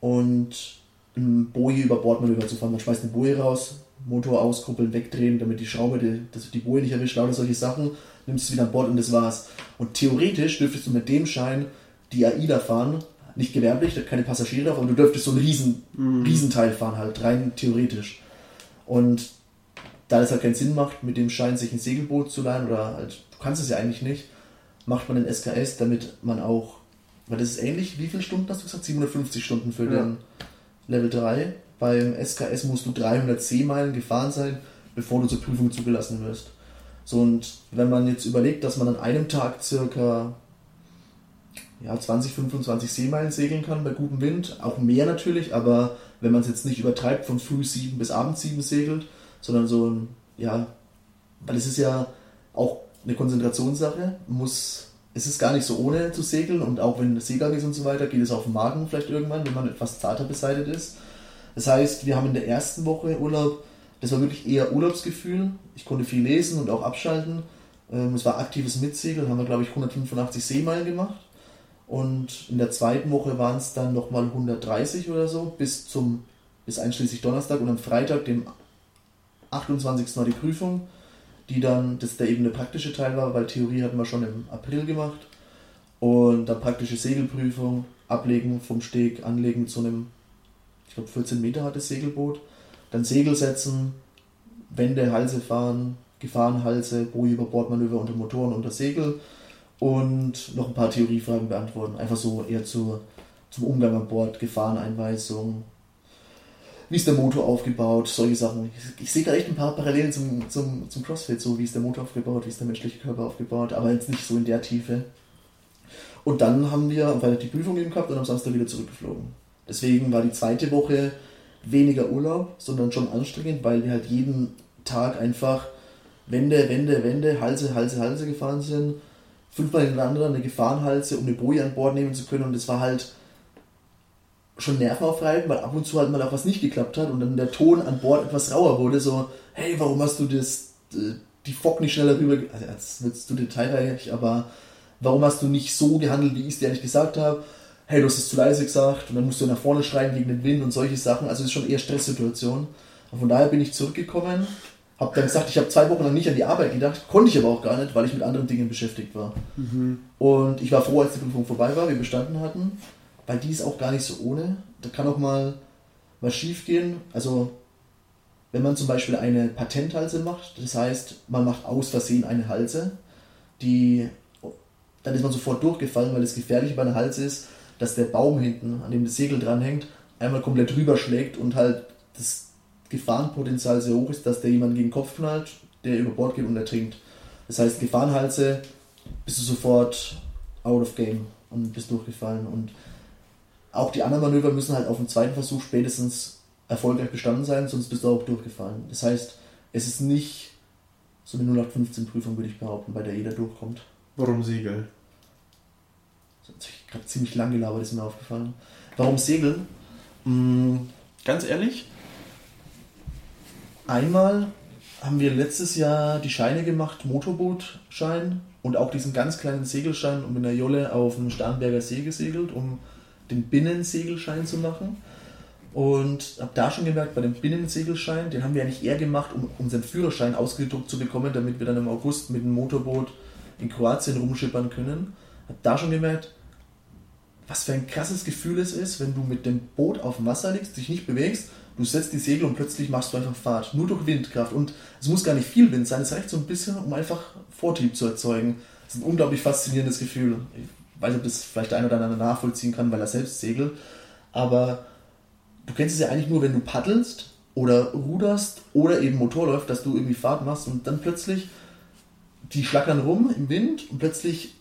und ein Boje über Bordmanöver zu fahren. Man schmeißt eine Boje raus, Motor auskuppeln, wegdrehen, damit die Schraube, die, dass die Boje nicht erwischt, lauter solche Sachen, nimmst es wieder an Bord und das war's. Und theoretisch dürftest du mit dem Schein die AIDA fahren, nicht gewerblich, da keine Passagiere drauf, aber du dürftest so einen riesen, Riesenteil fahren halt, rein theoretisch. Und da das halt keinen Sinn macht, mit dem Schein sich ein Segelboot zu leihen, oder halt, du kannst es ja eigentlich nicht, macht man den SKS, damit man auch, weil das ist ähnlich, wie viele Stunden hast du gesagt? 750 Stunden für Ja. den Level 3. Beim SKS musst du 300 Seemeilen gefahren sein, bevor du zur Prüfung zugelassen wirst. So, und wenn man jetzt überlegt, dass man an einem Tag circa ja, 20, 25 Seemeilen segeln kann bei gutem Wind, auch mehr natürlich, aber wenn man es jetzt nicht übertreibt, von früh 7 bis abends 7 segelt, sondern so ein, ja, weil es ist ja auch eine Konzentrationssache, muss, es ist gar nicht so ohne zu segeln und auch wenn Seegang ist und so weiter, geht es auf den Magen vielleicht irgendwann, wenn man etwas zarter beseitigt ist. Das heißt, wir haben in der ersten Woche Urlaub, das war wirklich eher Urlaubsgefühl. Ich konnte viel lesen und auch abschalten. Ähm, Es war aktives Mitsegeln, haben wir glaube ich 185 Seemeilen gemacht. Und in der zweiten Woche waren es dann nochmal 130 oder so, bis zum, bis einschließlich Donnerstag und am Freitag, dem 28. war die Prüfung, die dann, das der eben der praktische Teil war, weil Theorie hatten wir schon im April gemacht. Und dann praktische Segelprüfung, ablegen vom Steg, anlegen zu einem, ich glaube 14 Meter hat das Segelboot, dann Segel setzen, Wände, Halse fahren, Gefahrenhalse, Boje über Bordmanöver unter Motoren unter Segel und noch ein paar Theoriefragen beantworten. Einfach so eher zu, zum Umgang an Bord, Gefahreneinweisung, wie ist der Motor aufgebaut, solche Sachen. Ich, ich sehe gerade echt ein paar Parallelen zum, zum, zum CrossFit, so wie ist der Motor aufgebaut, wie ist der menschliche Körper aufgebaut, aber jetzt nicht so in der Tiefe. Und dann haben wir am Freitag die Prüfung eben gehabt und am Samstag wieder zurückgeflogen. Deswegen war die zweite Woche weniger Urlaub, sondern schon anstrengend, weil wir halt jeden Tag einfach Wände, Wände, Wände, Halse, Halse, Halse gefahren sind. Fünfmal hintereinander eine Gefahrenhalse, um eine Boje an Bord nehmen zu können. Und das war halt schon nervenaufreibend, weil ab und zu halt mal auch was nicht geklappt hat und dann der Ton an Bord etwas rauer wurde. So, hey, warum hast du das, äh, die Fock nicht schneller rüber... Also jetzt wird zu detailreich, aber warum hast du nicht so gehandelt, wie ich es dir eigentlich gesagt habe? Hey, du hast es zu leise gesagt und dann musst du nach vorne schreien gegen den Wind und solche Sachen. Also es ist schon eher Stresssituation. Und von daher bin ich zurückgekommen, habe dann gesagt, ich habe zwei Wochen lang nicht an die Arbeit gedacht, konnte ich aber auch gar nicht, weil ich mit anderen Dingen beschäftigt war. Und ich war froh, als die Prüfung vorbei war, wir bestanden hatten, weil die ist auch gar nicht so ohne. Da kann auch mal was schief gehen. Also wenn man zum Beispiel eine Patenthalse macht, das heißt, man macht aus Versehen eine Halse, die, dann ist man sofort durchgefallen, weil das Gefährliche bei einer Halse ist, dass der Baum hinten, an dem das Segel dranhängt, einmal komplett rüberschlägt und halt das Gefahrenpotenzial sehr hoch ist, dass der jemand gegen den Kopf knallt, der über Bord geht und ertrinkt. Das heißt, Gefahrenhalse bist du sofort out of game und bist durchgefallen. Und auch die anderen Manöver müssen halt auf dem zweiten Versuch spätestens erfolgreich bestanden sein, sonst bist du auch durchgefallen. Das heißt, es ist nicht so eine 0815 Prüfung, würde ich behaupten, bei der jeder durchkommt. Warum Segel? Gerade ziemlich lang gelabert, ist mir aufgefallen. Warum Segeln? Mm, ganz ehrlich, einmal haben wir letztes Jahr die Scheine gemacht, Motorbootschein und auch diesen ganz kleinen Segelschein und mit einer Jolle auf dem Starnberger See gesegelt, um den Binnensegelschein zu machen. Und habe da schon gemerkt, bei dem Binnensegelschein, den haben wir eigentlich eher gemacht, um unseren Führerschein ausgedruckt zu bekommen, damit wir dann im August mit dem Motorboot in Kroatien rumschippern können. Habe da schon gemerkt, was für ein krasses Gefühl es ist, wenn du mit dem Boot auf dem Wasser liegst, dich nicht bewegst, du setzt die Segel und plötzlich machst du einfach Fahrt. Nur durch Windkraft. Und es muss gar nicht viel Wind sein, es reicht so ein bisschen, um einfach Vortrieb zu erzeugen. Das ist ein unglaublich faszinierendes Gefühl. Ich weiß nicht, ob das vielleicht der eine oder andere nachvollziehen kann, weil er selbst segelt. Aber du kennst es ja eigentlich nur, wenn du paddelst oder ruderst oder eben Motor läuft, dass du irgendwie Fahrt machst und dann plötzlich die schlackern rum im Wind und plötzlich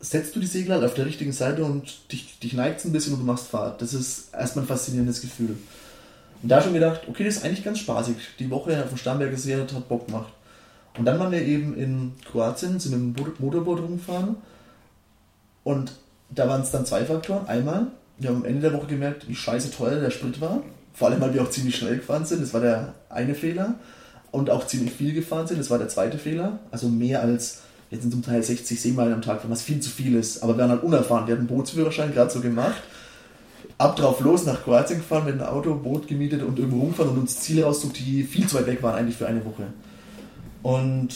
setzt du die Segel halt auf der richtigen Seite und dich, dich neigt ein bisschen und du machst Fahrt. Das ist erstmal ein faszinierendes Gefühl. Und da schon gedacht, okay, das ist eigentlich ganz spaßig. Die Woche auf dem Starnberger See hat, hat Bock gemacht. Und dann waren wir eben in Kroatien, sind mit dem Motorboot rumgefahren und da waren es dann zwei Faktoren. Einmal, wir haben am Ende der Woche gemerkt, wie scheiße teuer der Sprit war. Vor allem, weil wir auch ziemlich schnell gefahren sind. Das war der eine Fehler. Und auch ziemlich viel gefahren sind. Das war der zweite Fehler. Also mehr als, jetzt sind zum Teil 60 Seemeilen am Tag was viel zu viel ist. Aber wir waren halt unerfahren. Wir hatten einen Bootsführerschein gerade so gemacht. Ab drauf los nach Kroatien gefahren mit einem Auto, Boot gemietet und irgendwo rumfahren und uns Ziele raussucht, die viel zu weit weg waren eigentlich für eine Woche. Und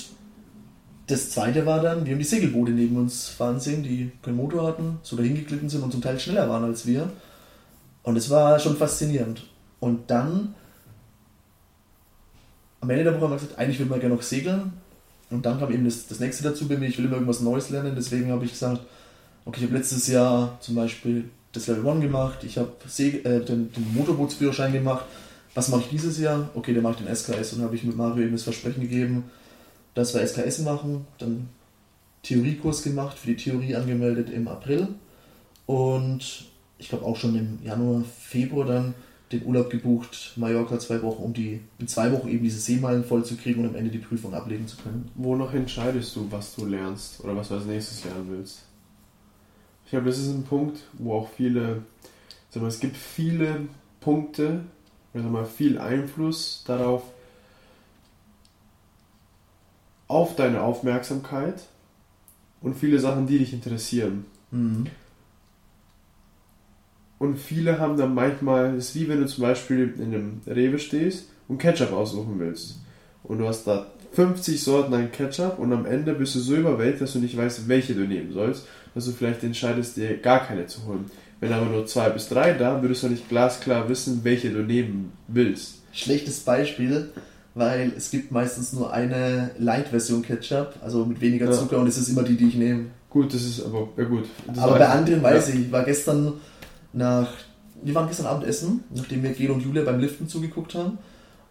das zweite war dann, wir haben die Segelboote neben uns fahren sehen, die keinen Motor hatten, so dahin geglitten sind und zum Teil schneller waren als wir. Und es war schon faszinierend. Und dann, am Ende der Woche haben wir gesagt, eigentlich würde man gerne noch segeln. Und dann kam eben das, das nächste dazu bei mir, ich will immer irgendwas Neues lernen. Deswegen habe ich gesagt, okay, ich habe letztes Jahr zum Beispiel das Level 1 gemacht, ich habe äh, den, den Motorbootsführerschein gemacht. Was mache ich dieses Jahr? Okay, dann mache ich den SKS und habe ich mit Mario eben das Versprechen gegeben, dass wir SKS machen. Dann Theoriekurs gemacht, für die Theorie angemeldet im April. Und ich glaube auch schon im Januar, Februar dann den Urlaub gebucht, Mallorca zwei Wochen, um die in zwei Wochen eben diese Seemeilen voll zu kriegen und am Ende die Prüfung ablegen zu können. Wonach entscheidest du, was du lernst oder was du als nächstes lernen willst? Ich glaube, das ist ein Punkt, wo auch viele, sag mal, es gibt viele Punkte, oder sag mal, viel Einfluss darauf, auf deine Aufmerksamkeit und viele Sachen, die dich interessieren. Mhm. Und viele haben dann manchmal, es ist wie wenn du zum Beispiel in einem Rewe stehst und Ketchup aussuchen willst. Und du hast da 50 Sorten an Ketchup und am Ende bist du so überwältigt, dass du nicht weißt, welche du nehmen sollst, dass du vielleicht entscheidest, dir gar keine zu holen. Wenn aber nur zwei bis drei da, würdest du nicht glasklar wissen, welche du nehmen willst. Schlechtes Beispiel, weil es gibt meistens nur eine Light-Version Ketchup, also mit weniger Zucker ja. und es ist immer die, die ich nehme. Gut, das ist aber ja gut. Aber bei anderen weiß ja. ich, ich war gestern nach, wir waren gestern Abend essen, nachdem wir Gel und Julia beim Liften zugeguckt haben.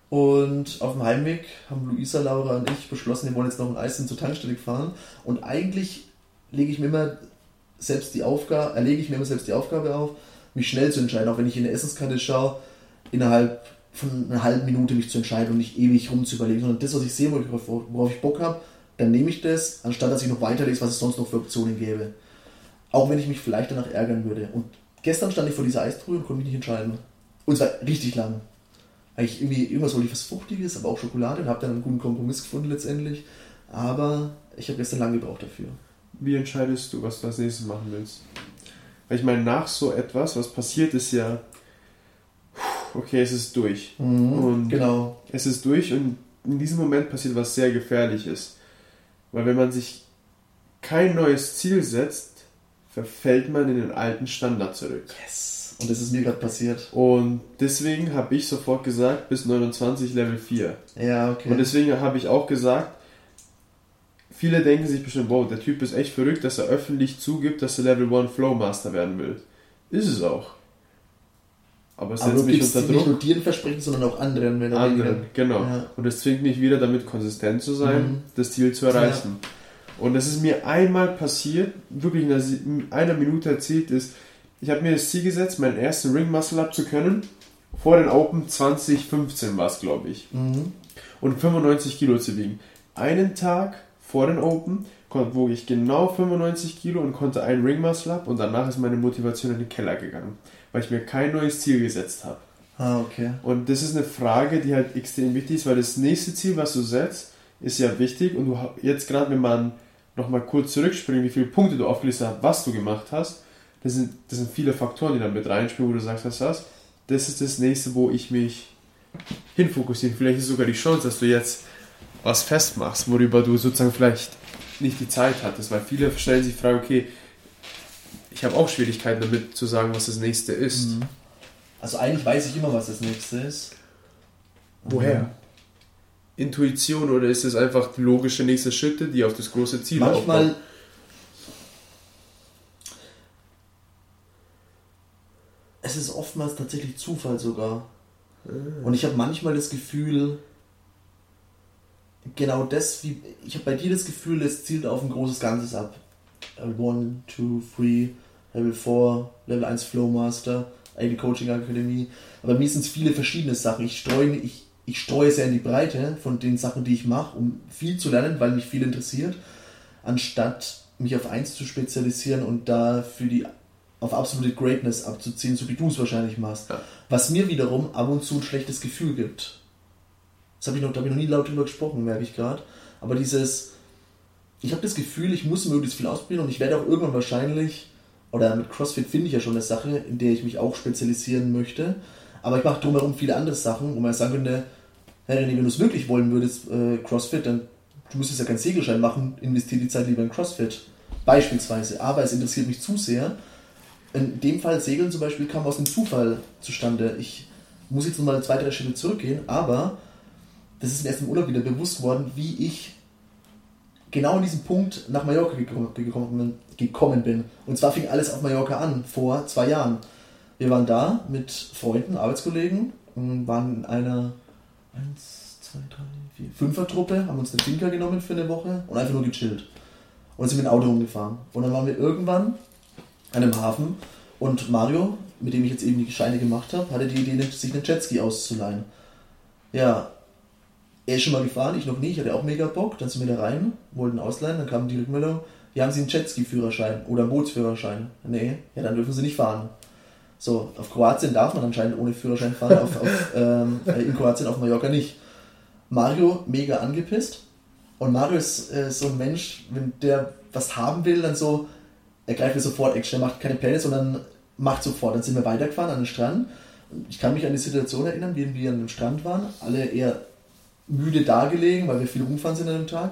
Und auf dem Heimweg haben Luisa, Laura und ich beschlossen, wir wollen jetzt noch ein Eis zur Tankstelle fahren. Und eigentlich lege ich mir immer selbst die Aufgabe, erlege ich mir immer selbst die Aufgabe auf, mich schnell zu entscheiden, auch wenn ich in der Essenskarte schaue, innerhalb von einer halben Minute mich zu entscheiden und nicht ewig rumzuüberlegen, sondern das, was ich sehe, worauf ich Bock habe, dann nehme ich das, anstatt dass ich noch weiterlese, was es sonst noch für Optionen gäbe. Auch wenn ich mich vielleicht danach ärgern würde. Und gestern stand ich vor dieser Eistruhe und konnte mich nicht entscheiden. Und zwar richtig lang. Eigentlich irgendwie, irgendwas wollte ich was Fruchtiges, aber auch Schokolade und habe dann einen guten Kompromiss gefunden letztendlich. Aber ich habe gestern lange gebraucht dafür. Wie entscheidest du, was du als nächstes machen willst? Weil ich meine, nach so etwas, was passiert ist ja, okay, es ist durch. Mhm, und genau. Es ist durch und in diesem Moment passiert was sehr gefährliches. Weil wenn man sich kein neues Ziel setzt, verfällt man in den alten Standard zurück. Yes. Und das ist mir gerade passiert. Und deswegen habe ich sofort gesagt, bis 29 Level 4. Ja, okay. Und deswegen habe ich auch gesagt, viele denken sich bestimmt, wow, der Typ ist echt verrückt, dass er öffentlich zugibt, dass er Level 1 Flow Master werden will. Ist es auch. Aber es setzt mich unter Druck. Nicht nur dir Versprechen, sondern auch anderen. Wenn anderen, genau. Ja. Und es zwingt mich wieder damit konsistent zu sein, mhm. das Ziel zu erreichen. Ja. Und das ist mir einmal passiert, wirklich in einer Minute erzählt ist, ich habe mir das Ziel gesetzt, meinen ersten Ring Muscle Up zu können. Vor den Open 2015 war es, glaube ich. Mhm. Und 95 Kilo zu wiegen. Einen Tag vor den Open wog ich genau 95 Kilo und konnte einen Ring Muscle Up und danach ist meine Motivation in den Keller gegangen, weil ich mir kein neues Ziel gesetzt habe. Ah, okay. Und das ist eine Frage, die halt extrem wichtig ist, weil das nächste Ziel, was du setzt, ist ja wichtig und du jetzt gerade, wenn man nochmal kurz zurückspringen, wie viele Punkte du aufgelistet hast, was du gemacht hast, das sind, das sind viele Faktoren, die dann mit reinspielen, wo du sagst, was das, das ist das nächste, wo ich mich hinfokussiere. Vielleicht ist sogar die Chance, dass du jetzt was festmachst, worüber du sozusagen vielleicht nicht die Zeit hattest, weil viele stellen sich die Frage, okay, ich habe auch Schwierigkeiten damit zu sagen, was das nächste ist. Mhm. Also eigentlich weiß ich immer, was das nächste ist. Woher? Intuition oder ist es einfach logische nächste Schritte, die auf das große Ziel Manchmal aufbauen? es ist oftmals tatsächlich Zufall sogar. Ah. Und ich habe manchmal das Gefühl, genau das, wie ich habe bei dir das Gefühl, es zielt auf ein großes Ganzes ab. Level 1, 2, 3, Level 4, Level 1 Flowmaster, die Coaching Akademie. Aber mir sind es viele verschiedene Sachen. Ich streue, ich, ich streue sehr in die Breite von den Sachen, die ich mache, um viel zu lernen, weil mich viel interessiert, anstatt mich auf eins zu spezialisieren und da für die auf absolute Greatness abzuziehen, so wie du es wahrscheinlich machst. Ja. Was mir wiederum ab und zu ein schlechtes Gefühl gibt. Das habe ich, noch, da hab ich noch nie laut drüber gesprochen, merke ich gerade. Aber dieses, ich habe das Gefühl, ich muss möglichst viel ausprobieren und ich werde auch irgendwann wahrscheinlich, oder mit CrossFit finde ich ja schon eine Sache, in der ich mich auch spezialisieren möchte. Aber ich mache drumherum viele andere Sachen, wo man sagen könnte, hey René, wenn du es wirklich wollen würdest, äh, CrossFit, dann du müsstest ja keinen Segelschein machen, investiere die Zeit lieber in CrossFit. Beispielsweise. Aber es interessiert mich zu sehr. In dem Fall Segeln zum Beispiel kam aus dem Zufall zustande. Ich muss jetzt nochmal zwei, drei Schritte zurückgehen, aber das ist mir erst im Urlaub wieder bewusst worden, wie ich genau an diesem Punkt nach Mallorca gekommen, gekommen bin. Und zwar fing alles auf Mallorca an, vor zwei Jahren. Wir waren da mit Freunden, Arbeitskollegen, und waren in einer 1, 2, 3, 4, Fünfer-Truppe, haben uns eine Finca genommen für eine Woche und einfach nur gechillt. Und sind mit dem Auto rumgefahren. Und dann waren wir irgendwann an einem Hafen und Mario, mit dem ich jetzt eben die Scheine gemacht habe, hatte die Idee, sich einen Jetski auszuleihen. Ja, er ist schon mal gefahren, ich noch nie, ich hatte auch mega Bock. Dann sind wir da rein, wollten ausleihen, dann kam die Rückmeldung, ja, haben Sie einen Jetski-Führerschein oder einen Bootsführerschein? Nee, ja, dann dürfen Sie nicht fahren. So, auf Kroatien darf man anscheinend ohne Führerschein fahren, auf, auf, ähm, äh, in Kroatien, auf Mallorca nicht. Mario mega angepisst. Und Mario ist äh, so ein Mensch, wenn der was haben will, dann so, er greift mir sofort Action, er macht keine Pläne, sondern macht sofort. Dann sind wir weitergefahren an den Strand. Ich kann mich an die Situation erinnern, wie wir an dem Strand waren, alle eher müde dagelegen, weil wir viel rumfahren sind an dem Tag.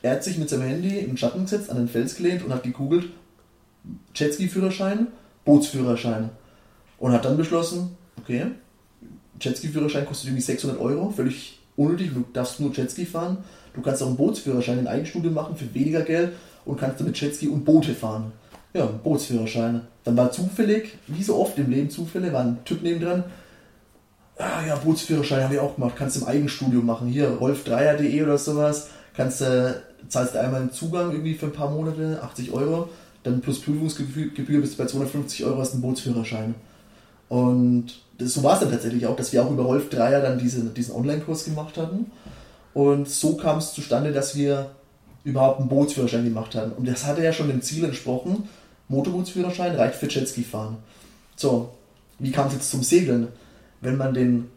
Er hat sich mit seinem Handy den Schatten gesetzt, an den Fels gelehnt und hat gegoogelt, Jetski-Führerschein, Bootsführerschein. Und hat dann beschlossen, okay, Jetski-Führerschein kostet irgendwie 600 Euro, völlig unnötig, du darfst nur Jetski fahren. Du kannst auch einen Bootsführerschein in Eigenstudio machen für weniger Geld und kannst damit Jetski und Boote fahren. Ja, Bootsführerschein. Dann war zufällig, wie so oft im Leben Zufälle, war ein Typ neben dran, ah ja, Bootsführerschein habe ich auch gemacht, kannst im Eigenstudio machen. Hier, rolfdreier.de oder sowas, kannst du, zahlst du einmal einen Zugang irgendwie für ein paar Monate, 80 Euro, dann plus Prüfungsgebühr bist du bei 250 Euro, hast einen Bootsführerschein. Und das, so war es dann tatsächlich auch, dass wir auch über Rolf Dreier dann diese, diesen Online-Kurs gemacht hatten. Und so kam es zustande, dass wir überhaupt einen Bootsführerschein gemacht haben. Und das hatte ja schon dem Ziel entsprochen, Motorbootsführerschein reicht für Jetski fahren. So, wie kam es jetzt zum Segeln? wenn man den,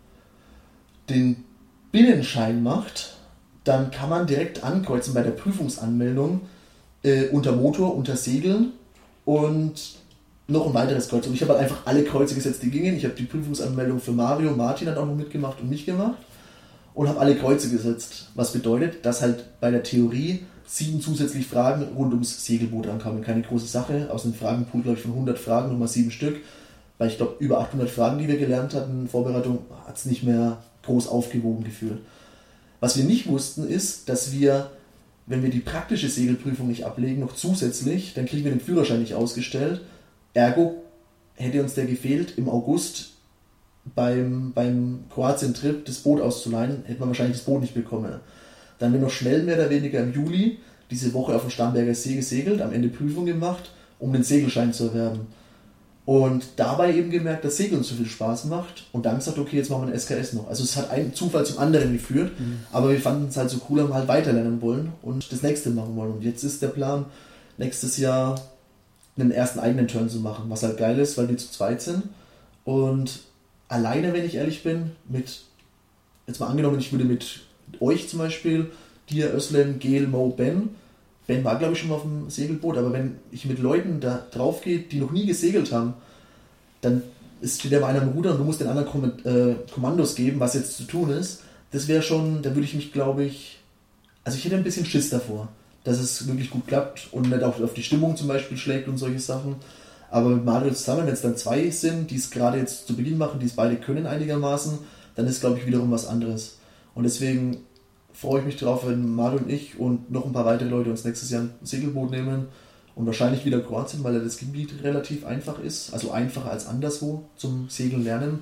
den Binnenschein macht, dann kann man direkt ankreuzen bei der Prüfungsanmeldung äh, unter Motor, unter Segeln und noch ein weiteres Kreuz. Und ich habe halt einfach alle Kreuze gesetzt, die gingen. Ich habe die Prüfungsanmeldung für Mario, Martin hat auch noch mitgemacht und mich gemacht und habe alle Kreuze gesetzt. Was bedeutet, dass halt bei der Theorie sieben zusätzliche Fragen rund ums Segelboot ankamen. Keine große Sache. Aus einem Fragenpool, glaube ich, von 100 Fragen nochmal sieben Stück weil ich glaube, über 800 Fragen, die wir gelernt hatten Vorbereitung, hat es nicht mehr groß aufgewogen gefühlt. Was wir nicht wussten, ist, dass wir, wenn wir die praktische Segelprüfung nicht ablegen, noch zusätzlich, dann kriegen wir den Führerschein nicht ausgestellt. Ergo hätte uns der gefehlt, im August beim, beim Kroatien-Trip das Boot auszuleihen, hätte man wahrscheinlich das Boot nicht bekommen. Dann haben wir noch schnell mehr oder weniger im Juli diese Woche auf dem Starnberger See gesegelt, am Ende Prüfung gemacht, um den Segelschein zu erwerben. Und dabei eben gemerkt, dass Segeln so viel Spaß macht und dann gesagt, okay, jetzt machen wir ein SKS noch. Also es hat einen Zufall zum anderen geführt, mhm. aber wir fanden es halt so cool, haben halt weiterlernen wollen und das nächste machen wollen. Und jetzt ist der Plan, nächstes Jahr einen ersten eigenen Turn zu machen, was halt geil ist, weil wir zu zweit sind. Und alleine, wenn ich ehrlich bin, mit, jetzt mal angenommen, ich würde mit euch zum Beispiel, dir, Özlem, Gel, Mo, Ben, Ben war, glaube ich, schon mal auf dem Segelboot, aber wenn ich mit Leuten da drauf gehe, die noch nie gesegelt haben, dann steht der einer am Ruder und du musst den anderen äh, Kommandos geben, was jetzt zu tun ist. Das wäre schon, da würde ich mich, glaube ich, also ich hätte ein bisschen Schiss davor, dass es wirklich gut klappt und nicht auch auf die Stimmung zum Beispiel schlägt und solche Sachen. Aber mit Mario zusammen, wenn es dann zwei sind, die es gerade jetzt zu Beginn machen, die es beide können einigermaßen, dann ist, glaube ich, wiederum was anderes. Und deswegen freue ich mich drauf, wenn Mario und ich und noch ein paar weitere Leute uns nächstes Jahr ein Segelboot nehmen und wahrscheinlich wieder Kroatien, weil das Gebiet relativ einfach ist, also einfacher als anderswo zum Segeln lernen,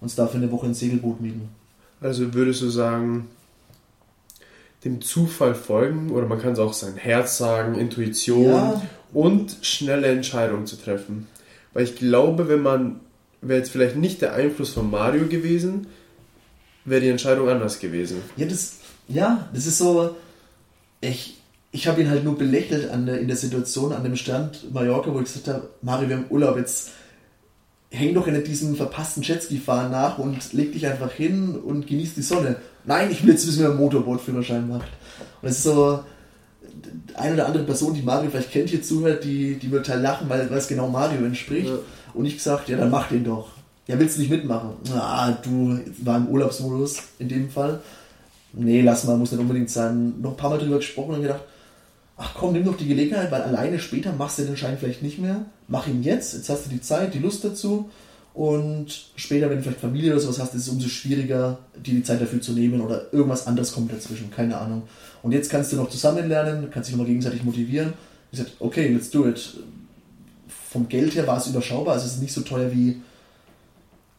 uns dafür eine Woche ein Segelboot mieten. Also würdest du sagen, dem Zufall folgen oder man kann es auch sein Herz sagen, Intuition ja. und schnelle Entscheidungen zu treffen. Weil ich glaube, wenn man, wäre jetzt vielleicht nicht der Einfluss von Mario gewesen, wäre die Entscheidung anders gewesen. Ja, das, ja, das ist so. Ich, ich habe ihn halt nur belächelt an der, in der Situation an dem Strand Mallorca, wo ich gesagt habe, Mario, wir haben Urlaub, jetzt häng doch in diesem verpassten Jetski-Fahren nach und leg dich einfach hin und genieß die Sonne. Nein, ich will jetzt wissen, wer einen Motorbootführerschein macht. Und das ist so, eine oder andere Person, die Mario vielleicht kennt, hier zuhört, die, die wird halt lachen, weil, weil es genau Mario entspricht. Ja. Und ich gesagt, ja, dann mach den doch. Ja, willst du nicht mitmachen? Ah, du war im Urlaubsmodus in dem Fall. Nee, lass mal, muss nicht unbedingt sein. Noch ein paar Mal drüber gesprochen und gedacht, ach komm, nimm doch die Gelegenheit, weil alleine später machst du den Schein vielleicht nicht mehr. Mach ihn jetzt, jetzt hast du die Zeit, die Lust dazu. Und später, wenn du vielleicht Familie oder sowas hast, ist es umso schwieriger, dir die Zeit dafür zu nehmen oder irgendwas anderes kommt dazwischen, keine Ahnung. Und jetzt kannst du noch zusammen lernen, kannst dich nochmal gegenseitig motivieren. Ich sagte, okay, let's do it. Vom Geld her war es überschaubar, also es ist nicht so teuer wie,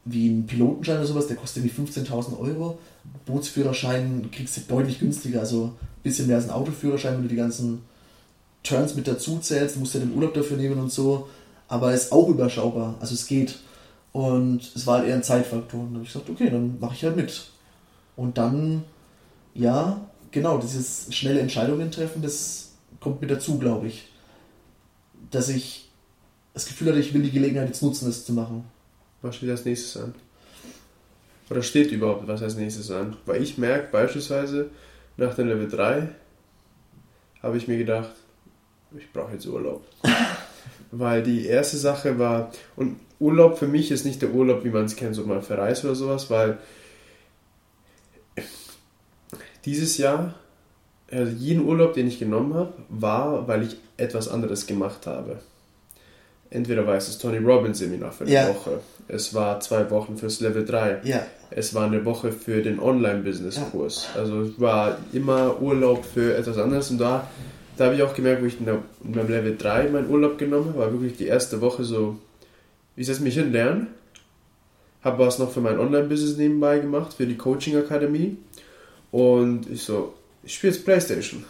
wie ein Pilotenschein oder sowas, der kostet irgendwie 15.000 Euro. Bootsführerschein kriegst du deutlich günstiger, also ein bisschen mehr als ein Autoführerschein, wenn du die ganzen Turns mit dazu zählst, musst du ja den Urlaub dafür nehmen und so. Aber es ist auch überschaubar, also es geht. Und es war halt eher ein Zeitfaktor. Und dann habe ich gesagt, okay, dann mache ich halt mit. Und dann, ja, genau, dieses schnelle Entscheidungen treffen, das kommt mit dazu, glaube ich. Dass ich das Gefühl hatte, ich will die Gelegenheit jetzt nutzen, das zu machen. Was steht als nächstes an? Oder steht überhaupt was als nächstes an? Weil ich merke beispielsweise, nach dem Level 3 habe ich mir gedacht, ich brauche jetzt Urlaub. Weil die erste Sache war, und Urlaub für mich ist nicht der Urlaub, wie man es kennt, so mal verreist oder sowas, weil dieses Jahr, also jeden Urlaub, den ich genommen habe, war, weil ich etwas anderes gemacht habe. Entweder war es das Tony Robbins Seminar für eine ja. Woche, es war zwei Wochen fürs Level 3, ja. es war eine Woche für den Online-Business-Kurs. Ja. Also es war immer Urlaub für etwas anderes und da, da habe ich auch gemerkt, wo ich in, der, in meinem Level 3 meinen Urlaub genommen habe, war wirklich die erste Woche so, ich setze mich hin, lernen, habe was noch für mein Online-Business nebenbei gemacht, für die Coaching-Akademie und ich so, ich spiele jetzt Playstation.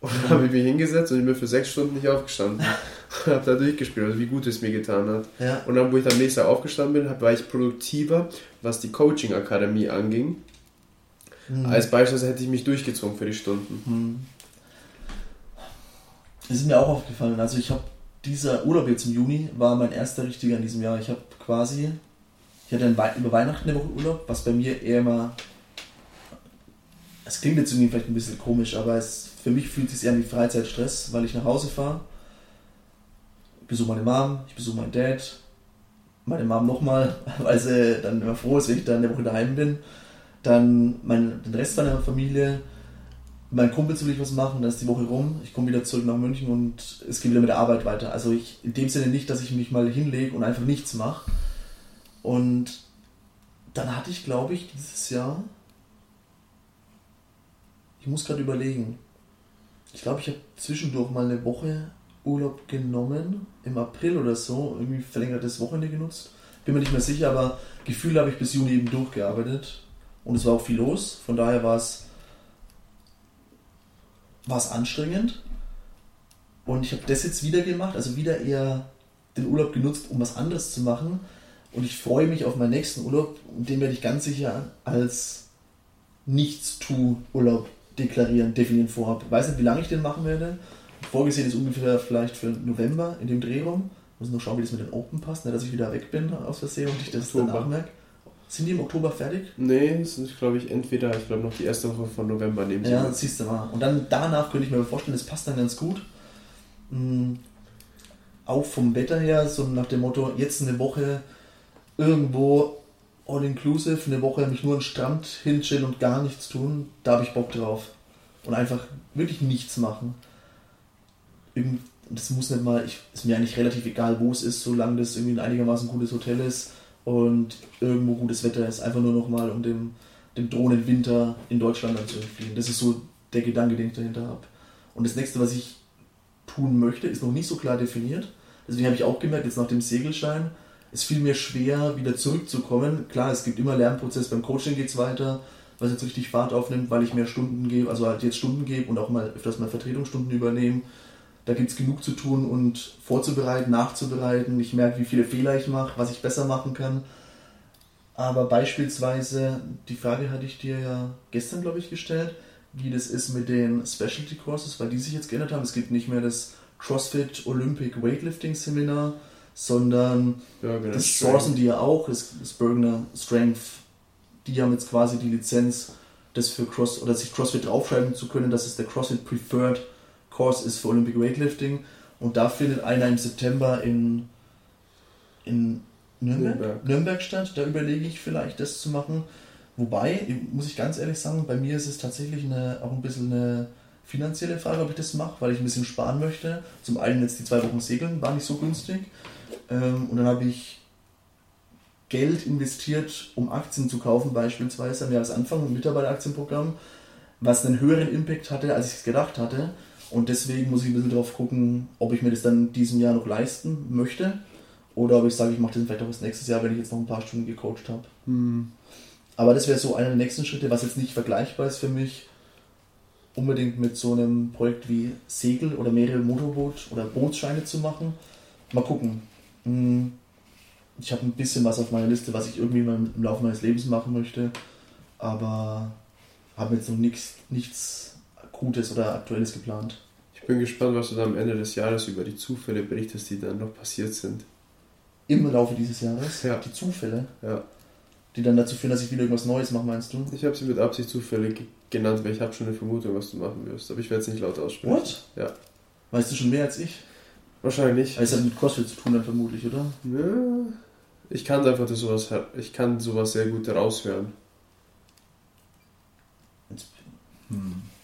Und dann habe ich mich hingesetzt und ich bin für sechs Stunden nicht aufgestanden. und habe da durchgespielt, also wie gut es mir getan hat. Ja. Und dann, wo ich am nächsten Tag aufgestanden bin, war ich produktiver, was die Coaching-Akademie anging. Mhm. Als beispielsweise hätte ich mich durchgezogen für die Stunden. Mhm. Das ist mir auch aufgefallen. Also ich habe dieser Urlaub jetzt im Juni war mein erster richtiger in diesem Jahr. Ich habe quasi, ich hatte über Weihnachten eine Woche Urlaub, was bei mir eher immer es klingt jetzt irgendwie vielleicht ein bisschen komisch, aber es, für mich fühlt es sich eher wie Freizeitstress, weil ich nach Hause fahre, besuche meine Mom, ich besuche meinen Dad, meine Mom nochmal, weil sie dann immer froh ist, wenn ich dann eine Woche daheim bin. Dann mein, den Rest meiner Familie, mein Kumpel will ich was machen, dann ist die Woche rum, ich komme wieder zurück nach München und es geht wieder mit der Arbeit weiter. Also ich, in dem Sinne nicht, dass ich mich mal hinlege und einfach nichts mache. Und dann hatte ich, glaube ich, dieses Jahr ich muss gerade überlegen. Ich glaube, ich habe zwischendurch mal eine Woche Urlaub genommen, im April oder so, irgendwie verlängertes Wochenende genutzt. Bin mir nicht mehr sicher, aber Gefühl habe ich bis Juni eben durchgearbeitet. Und es war auch viel los. Von daher war es, war es anstrengend. Und ich habe das jetzt wieder gemacht, also wieder eher den Urlaub genutzt, um was anderes zu machen. Und ich freue mich auf meinen nächsten Urlaub und den werde ich ganz sicher als Nichts-Tu-Urlaub deklarieren, definieren vorhabe. Ich weiß nicht, wie lange ich den machen werde. Vorgesehen ist ungefähr vielleicht für November in dem Drehraum. Muss noch schauen, wie das mit den Open passt, ne, dass ich wieder weg bin aus Versehen und ich das Oktober. danach merke. Sind die im Oktober fertig? Nee, das sind, glaube ich, entweder, ich glaube, noch die erste Woche von November nehmen sie. Ja, das siehst du mal. Und dann danach könnte ich mir vorstellen, das passt dann ganz gut. Mhm. Auch vom Wetter her, so nach dem Motto, jetzt eine Woche irgendwo all-inclusive, eine Woche mich nur an den Strand hinchillen und gar nichts tun, da habe ich Bock drauf. Und einfach wirklich nichts machen. das muss nicht mal, ich, ist mir eigentlich relativ egal, wo es ist, solange das irgendwie ein einigermaßen gutes Hotel ist und irgendwo gutes Wetter ist. Einfach nur nochmal, um dem, dem drohenden Winter in Deutschland dann zu entfliehen. Das ist so der Gedanke, den ich dahinter habe. Und das nächste, was ich tun möchte, ist noch nicht so klar definiert. Deswegen habe ich auch gemerkt, jetzt nach dem Segelschein, es fiel mir schwer, wieder zurückzukommen. Klar, es gibt immer Lernprozess, beim Coaching geht es weiter, was jetzt richtig Fahrt aufnimmt, weil ich mehr Stunden gebe, also halt jetzt Stunden gebe und auch mal öfters mal Vertretungsstunden übernehme. Da gibt es genug zu tun und vorzubereiten, nachzubereiten. Ich merke, wie viele Fehler ich mache, was ich besser machen kann. Aber beispielsweise, die Frage hatte ich dir ja gestern, glaube ich, gestellt, wie das ist mit den Specialty Courses, weil die sich jetzt geändert haben. Es gibt nicht mehr das CrossFit Olympic Weightlifting Seminar, sondern genau. das sourcen die ja auch, das, das Bergener Strength. Die haben jetzt quasi die Lizenz, das für Cross oder sich CrossFit draufschreiben zu können, dass es der CrossFit Preferred Course ist für Olympic Weightlifting. Und da findet einer im September in, in Nürnberg, Nürnberg. Nürnberg statt. Da überlege ich vielleicht, das zu machen. Wobei, muss ich ganz ehrlich sagen, bei mir ist es tatsächlich eine, auch ein bisschen eine finanzielle Frage, ob ich das mache, weil ich ein bisschen sparen möchte. Zum einen jetzt die zwei Wochen Segeln war nicht so günstig. Ähm, und dann habe ich Geld investiert, um Aktien zu kaufen, beispielsweise am Jahresanfang im Mitarbeiteraktienprogramm, was einen höheren Impact hatte, als ich es gedacht hatte. Und deswegen muss ich ein bisschen drauf gucken, ob ich mir das dann in diesem Jahr noch leisten möchte oder ob ich sage, ich mache das vielleicht auch das nächstes Jahr, wenn ich jetzt noch ein paar Stunden gecoacht habe. Hm. Aber das wäre so einer der nächsten Schritte, was jetzt nicht vergleichbar ist für mich, unbedingt mit so einem Projekt wie Segel oder mehrere Motorboot- oder Bootsscheine zu machen. Mal gucken. Hm, Ich habe ein bisschen was auf meiner Liste, was ich irgendwie im Laufe meines Lebens machen möchte, aber habe jetzt noch nichts, nichts Gutes oder Aktuelles geplant. Ich bin gespannt, was du dann am Ende des Jahres über die Zufälle berichtest, die dann noch passiert sind. Im Laufe dieses Jahres, Ja. die Zufälle, Ja. die dann dazu führen, dass ich wieder irgendwas Neues mache, meinst du? Ich habe sie mit Absicht Zufälle ge- genannt, weil ich habe schon eine Vermutung, was du machen wirst. Aber ich werde es nicht laut aussprechen. What? Ja. Weißt du schon mehr als ich? Wahrscheinlich. Weil es hat mit CrossFit zu tun dann vermutlich, oder? Ja. Ich kann einfach sowas, ich kann sowas sehr gut raushören.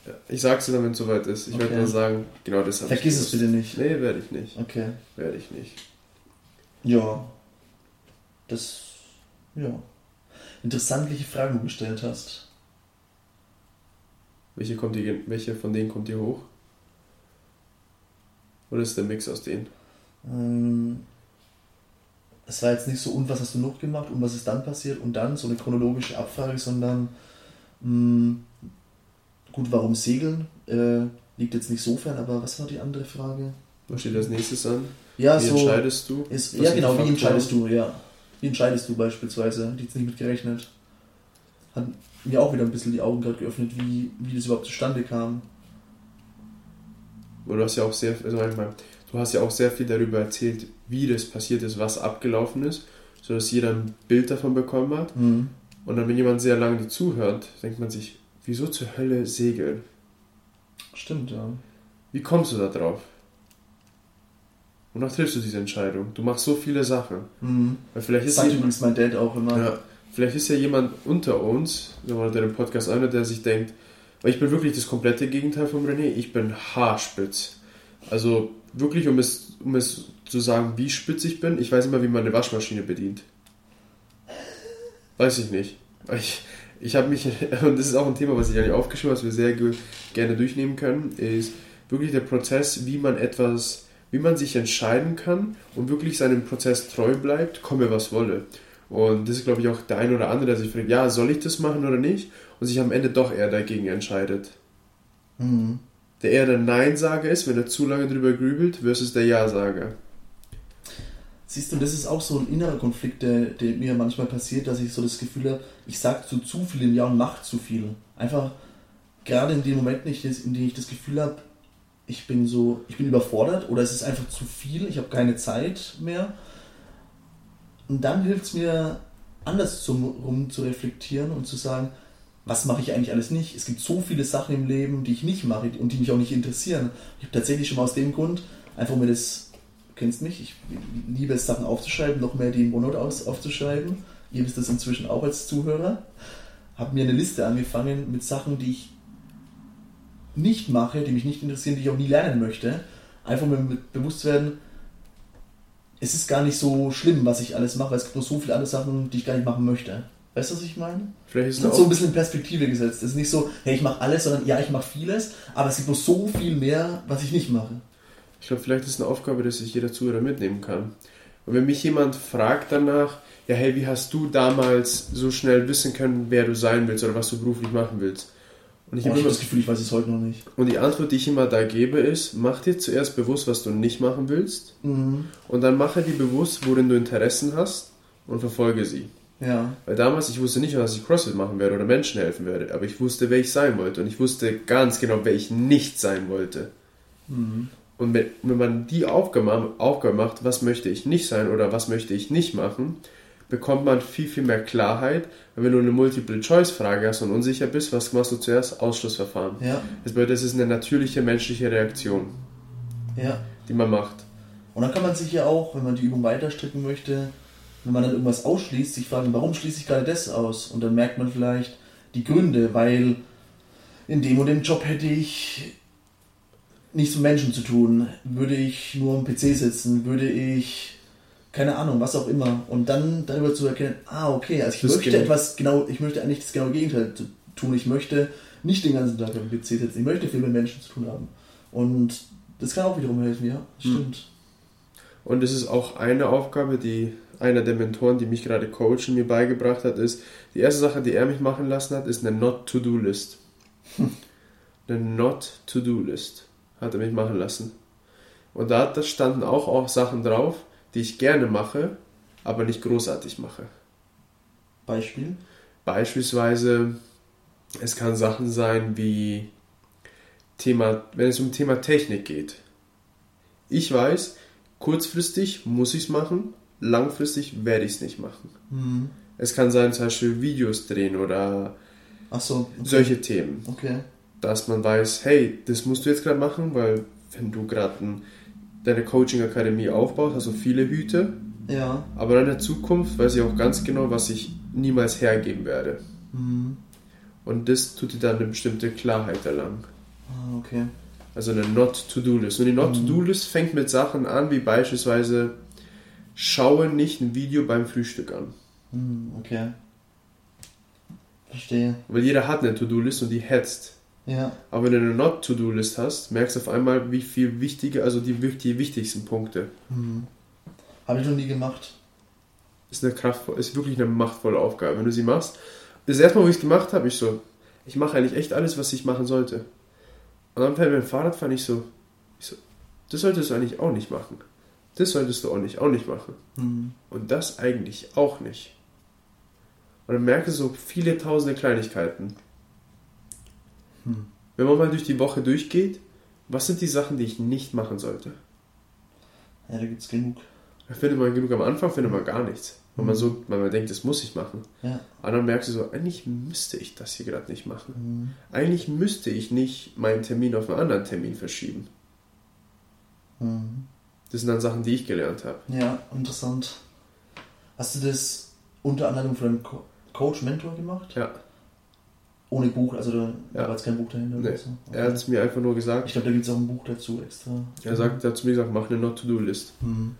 Ja. Ich sag's dir dann, wenn es soweit ist. Ich werde Okay. dann sagen, genau das habe ich Vergiss es bitte nicht. Nee, werde ich nicht. Okay. Werde ich nicht. Ja. Das. Ja. Interessant, welche Fragen du gestellt hast. Welche, kommt die, welche von denen kommt dir hoch? Oder ist der Mix aus denen? Ähm, es war jetzt nicht so, und was hast du noch gemacht und was ist dann passiert und dann so eine chronologische Abfrage, sondern mh, gut, warum segeln? Äh, liegt jetzt nicht so fern, aber was war die andere Frage? Was steht als nächstes an? Ja, Wie so. entscheidest du? Ist, ja, genau, die wie entscheidest du, ja. Wie entscheidest du beispielsweise? Ich jetzt nicht mit gerechnet. Hat mir auch wieder ein bisschen die Augen gerade geöffnet, wie, wie das überhaupt zustande kam. Du hast ja auch sehr, also manchmal, du hast ja auch sehr viel darüber erzählt, wie das passiert ist, was abgelaufen ist, sodass jeder ein Bild davon bekommen hat. Mhm. Und dann, wenn jemand sehr lange zuhört, denkt man sich, wieso zur Hölle segeln? Stimmt, ja. Wie kommst du da drauf? Wonach triffst du diese Entscheidung? Du machst so viele Sachen. Mhm. Weil vielleicht ist sagt jemand, übrigens mein Dad auch immer. ja, vielleicht ist ja jemand unter uns, wenn man den Podcast anhört, der sich denkt, weil ich bin wirklich das komplette Gegenteil von René, ich bin haarspitz. Also wirklich, um es, um es zu sagen, wie spitz ich bin, ich weiß immer, wie man eine Waschmaschine bedient. Weiß ich nicht. Ich, ich habe mich, und das ist auch ein Thema, was ich eigentlich aufgeschrieben habe, was wir sehr ge- gerne durchnehmen können, ist wirklich der Prozess, wie man etwas, wie man sich entscheiden kann und wirklich seinem Prozess treu bleibt, komme was wolle. Und das ist, glaube ich, auch der ein oder andere, der sich fragt, ja, soll ich das machen oder nicht? Und sich am Ende doch eher dagegen entscheidet. Mhm. Der eher der Nein-Sager ist, wenn er zu lange drüber grübelt, versus der Ja-Sager. Siehst du, das ist auch so ein innerer Konflikt, der, der mir manchmal passiert, dass ich so das Gefühl habe, ich sage zu zu viel im Ja und mache zu viel. Einfach gerade in den Momenten, in denen ich das Gefühl habe, ich bin so, ich bin überfordert oder es ist einfach zu viel, ich habe keine Zeit mehr. Und dann hilft es mir, anders zum, rum zu reflektieren und zu sagen, was mache ich eigentlich alles nicht? Es gibt so viele Sachen im Leben, die ich nicht mache und die mich auch nicht interessieren. Ich habe tatsächlich schon mal aus dem Grund, einfach mir das, kennst mich, ich liebe es, Sachen aufzuschreiben, noch mehr die im OneNote aufzuschreiben. Ihr wisst das inzwischen auch als Zuhörer. Habe mir eine Liste angefangen mit Sachen, die ich nicht mache, die mich nicht interessieren, die ich auch nie lernen möchte. Einfach mir bewusst werden, es ist gar nicht so schlimm, was ich alles mache, weil es gibt noch so viele andere Sachen, die ich gar nicht machen möchte. Weißt du, was ich meine? Vielleicht ist ist so ein bisschen in Perspektive gesetzt. Es ist nicht so, hey, ich mache alles, sondern ja, ich mache vieles, aber es gibt noch so viel mehr, was ich nicht mache. Ich glaube, vielleicht ist eine Aufgabe, dass sich jeder Zuhörer mitnehmen kann. Und wenn mich jemand fragt danach, ja, hey, wie hast du damals so schnell wissen können, wer du sein willst oder was du beruflich machen willst? Und ich habe habe immer das Gefühl, ich weiß es heute noch nicht. Und die Antwort, die ich immer da gebe, ist, mach dir zuerst bewusst, was du nicht machen willst Mhm. und dann mache dir bewusst, worin du Interessen hast und verfolge sie. Ja. Weil damals, ich wusste nicht, dass ich CrossFit machen werde oder Menschen helfen werde, aber ich wusste, wer ich sein wollte. Und ich wusste ganz genau, wer ich nicht sein wollte. Mhm. Und wenn, man die Aufgabe, Aufgabe macht, was möchte ich nicht sein oder was möchte ich nicht machen, bekommt man viel, viel mehr Klarheit. Weil wenn du eine Multiple-Choice-Frage hast und unsicher bist, was machst du zuerst? Ausschlussverfahren. Ja. Das bedeutet, das ist eine natürliche menschliche Reaktion, Ja. die man macht. Und dann kann man sich ja auch, wenn man die Übung weiter stricken möchte, wenn man dann irgendwas ausschließt, sich fragen, warum schließe ich gerade das aus? Und dann merkt man vielleicht die Gründe, weil in dem und dem Job hätte ich nichts mit Menschen zu tun, würde ich nur am PC sitzen, würde ich keine Ahnung, was auch immer. Und dann darüber zu erkennen, ah, okay, also ich Das möchte etwas genau, ich möchte eigentlich das genaue Gegenteil tun. Ich möchte nicht den ganzen Tag am PC sitzen, ich möchte viel mit Menschen zu tun haben. Und das kann auch wiederum helfen, ja, stimmt. Und es ist auch eine Aufgabe, die einer der Mentoren, die mich gerade coachen, mir beigebracht hat, ist, die erste Sache, die er mich machen lassen hat, ist eine Not-to-Do-List. Eine Not-to-Do-List hat er mich machen lassen. Und da, standen auch, auch Sachen drauf, die ich gerne mache, aber nicht großartig mache. Beispiel? Beispielsweise, es kann Sachen sein wie Thema, wenn es um Thema Technik geht. Ich weiß, kurzfristig muss ich es machen, langfristig werde ich es nicht machen. Hm. Es kann sein, zum Beispiel Videos drehen oder so. Okay. solche Themen, Okay. Dass man weiß, hey, das musst du jetzt gerade machen, weil wenn du gerade deine Coaching-Akademie aufbaust, hast du viele Hüte, Ja. aber in der Zukunft weiß ich auch ganz genau, was ich niemals hergeben werde. Hm. Und das tut dir dann eine bestimmte Klarheit erlangen. Ah, okay. Also eine Not-to-Do-List. Und die Not-to-Do-List fängt mit Sachen an, wie beispielsweise schaue nicht ein Video beim Frühstück an. Hm, okay. Verstehe. Weil jeder hat eine To-Do-List und die hetzt. Ja. Aber wenn du eine Not-to-Do-List hast, merkst du auf einmal, wie viel wichtige, also die, die wichtigsten Punkte. Hm. Habe ich noch nie gemacht. Ist eine kraftvoll, ist wirklich eine machtvolle Aufgabe. Wenn du sie machst, das erste Mal, wo ich es gemacht habe, ich so, ich mache eigentlich echt alles, was ich machen sollte. Und dann fällt mir ein Fahrradfahren, ich so, ich so, das solltest du eigentlich auch nicht machen. Das solltest du auch nicht, auch nicht machen. Hm. Und das eigentlich auch nicht. Und dann merke so viele tausende Kleinigkeiten. Hm. Wenn man mal durch die Woche durchgeht, was sind die Sachen, die ich nicht machen sollte? Ja, da gibt es genug. Da findet man genug am Anfang, findet man gar nichts. Man Mhm. so, weil man denkt, das muss ich machen. Ja. Aber dann merkst du so, eigentlich müsste ich das hier gerade nicht machen. Hm. Eigentlich müsste ich nicht meinen Termin auf einen anderen Termin verschieben. Hm. Das sind dann Sachen, die ich gelernt habe. Ja, interessant. Hast du das unter Anleitung von einem Co Coach, Mentor gemacht? Ja, Ohne Buch, also da Ja. war jetzt kein Buch dahinter Nee. so. er hat es mir einfach nur gesagt. Ich glaube, da gibt es auch ein Buch dazu extra. Er sagt, er hat zu mir gesagt, mach eine Not-to-Do-List. Hm.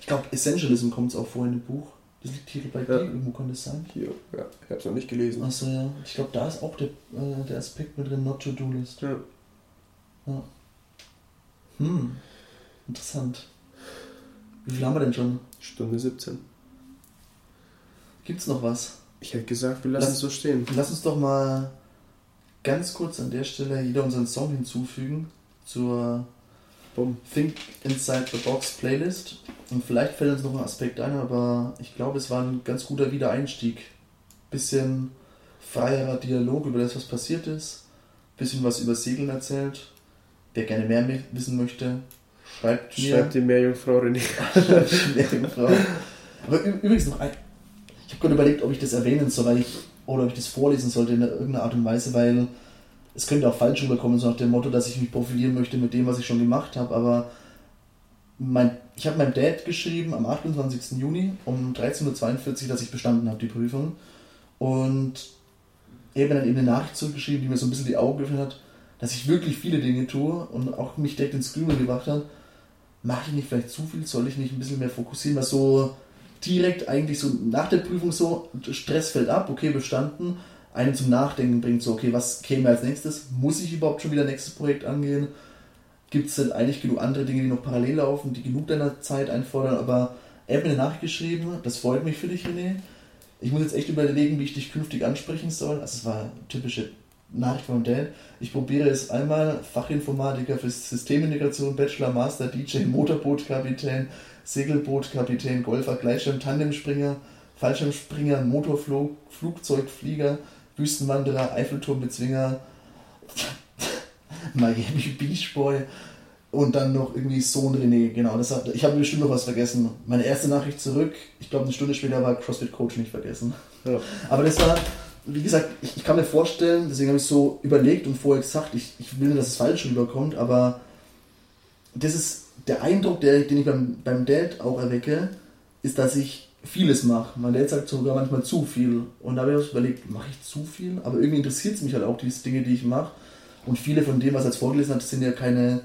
Ich glaube, Essentialism kommt auch vor in dem Buch. Das liegt hier bei Ja. dir, irgendwo kann das sein. Hier, ja, ich habe es noch nicht gelesen. Achso, ja. Ich glaube, da ist auch der, äh, der Aspekt mit drin, not to do list. Ja. Hm. Interessant. Wie viel haben wir denn schon? Stunde 17. Gibt's noch was? Ich hätte gesagt, wir lassen Lass- es so stehen. Lass uns doch mal ganz kurz an der Stelle jeder unseren Song hinzufügen zur Bumm. Think Inside the Box Playlist. Und vielleicht fällt uns noch ein Aspekt ein, aber ich glaube, es war ein ganz guter Wiedereinstieg. Bisschen freierer Dialog über das, was passiert ist. Bisschen was über Segeln erzählt. Wer gerne mehr wissen möchte, schreibt mir. Schreibt die Meerjungfrau René. Meerjungfrau. Aber übrigens noch ein. Ich habe gerade überlegt, ob ich das erwähnen soll, weil ich, oder ob ich das vorlesen sollte in irgendeiner Art und Weise, weil es könnte auch falsch rüberkommen, so nach dem Motto, dass ich mich profilieren möchte mit dem, was ich schon gemacht habe. Aber mein, ich habe meinem Dad geschrieben am 28. Juni um 13.42 Uhr, dass ich bestanden habe, die Prüfung. Und er hat mir dann eben eine Nachricht zurückgeschrieben, die mir so ein bisschen die Augen geöffnet hat, dass ich wirklich viele Dinge tue und auch mich direkt ins Grübeln gebracht hat. Mache ich nicht vielleicht zu viel? Soll ich nicht ein bisschen mehr fokussieren? Was so direkt eigentlich so nach der Prüfung so, Stress fällt ab, okay, bestanden, einen zum Nachdenken bringt, so, okay, was käme als nächstes? Muss ich überhaupt schon wieder nächstes Projekt angehen? Gibt es denn eigentlich genug andere Dinge, die noch parallel laufen, die genug deiner Zeit einfordern? Aber er hat mir eine Nachricht geschrieben, das freut mich für dich, René. Ich muss jetzt echt überlegen, wie ich dich künftig ansprechen soll. Also es war eine typische Nachricht von Dad. Ich probiere es einmal, Fachinformatiker für Systemintegration, Bachelor, Master, DJ, Motorbootkapitän, Segelbootkapitän, Golfer, Gleitschirm, Tandemspringer, Fallschirmspringer, Motorflug, Flugzeugflieger, Wüstenwanderer, Eiffelturmbezwinger, Miami Beach Boy und dann noch irgendwie Sohn René. Genau, das hat, ich habe bestimmt noch was vergessen. Meine erste Nachricht zurück, ich glaube eine Stunde später war CrossFit Coach nicht vergessen. Ja. Aber das war, wie gesagt, ich, ich kann mir vorstellen, deswegen habe ich so überlegt und vorher gesagt, ich, ich will, dass es falsch rüberkommt, aber das ist der Eindruck, der, den ich beim, beim Dad auch erwecke, ist, dass ich vieles mache. Mein Dad sagt sogar manchmal zu viel. Und da habe ich überlegt, mache ich zu viel? Aber irgendwie interessiert es mich halt auch, diese Dinge, die ich mache. Und viele von dem, was er jetzt vorgelesen hat, sind ja keine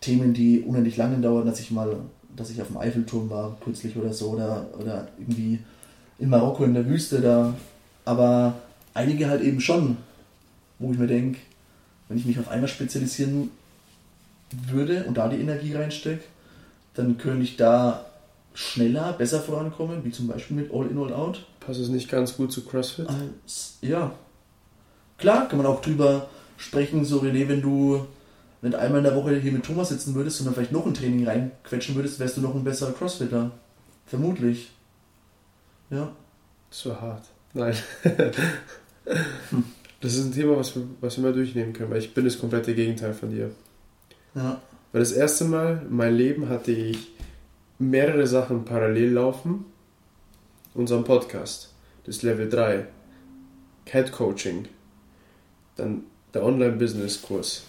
Themen, die unendlich lange dauern, dass ich mal, dass ich auf dem Eiffelturm war, kürzlich oder so, oder, oder irgendwie in Marokko in der Wüste da. Aber einige halt eben schon, wo ich mir denke, wenn ich mich auf einmal spezialisieren würde und da die Energie reinstecke, dann könnte ich da schneller, besser vorankommen, wie zum Beispiel mit All In, All Out. Passt es nicht ganz gut zu CrossFit? ja. Klar, kann man auch drüber sprechen, so René, wenn du wenn du einmal in der Woche hier mit Thomas sitzen würdest und dann vielleicht noch ein Training reinquetschen würdest, wärst du noch ein besserer Crossfitter. Vermutlich. Ja. War hart. Nein. das ist ein Thema, was wir, was wir mal durchnehmen können, weil ich bin das komplette Gegenteil von dir. Ja. Weil das erste Mal in meinem Leben hatte ich mehrere Sachen parallel laufen. Unseren Podcast, das Level 3, Cat Coaching, dann der Online-Business-Kurs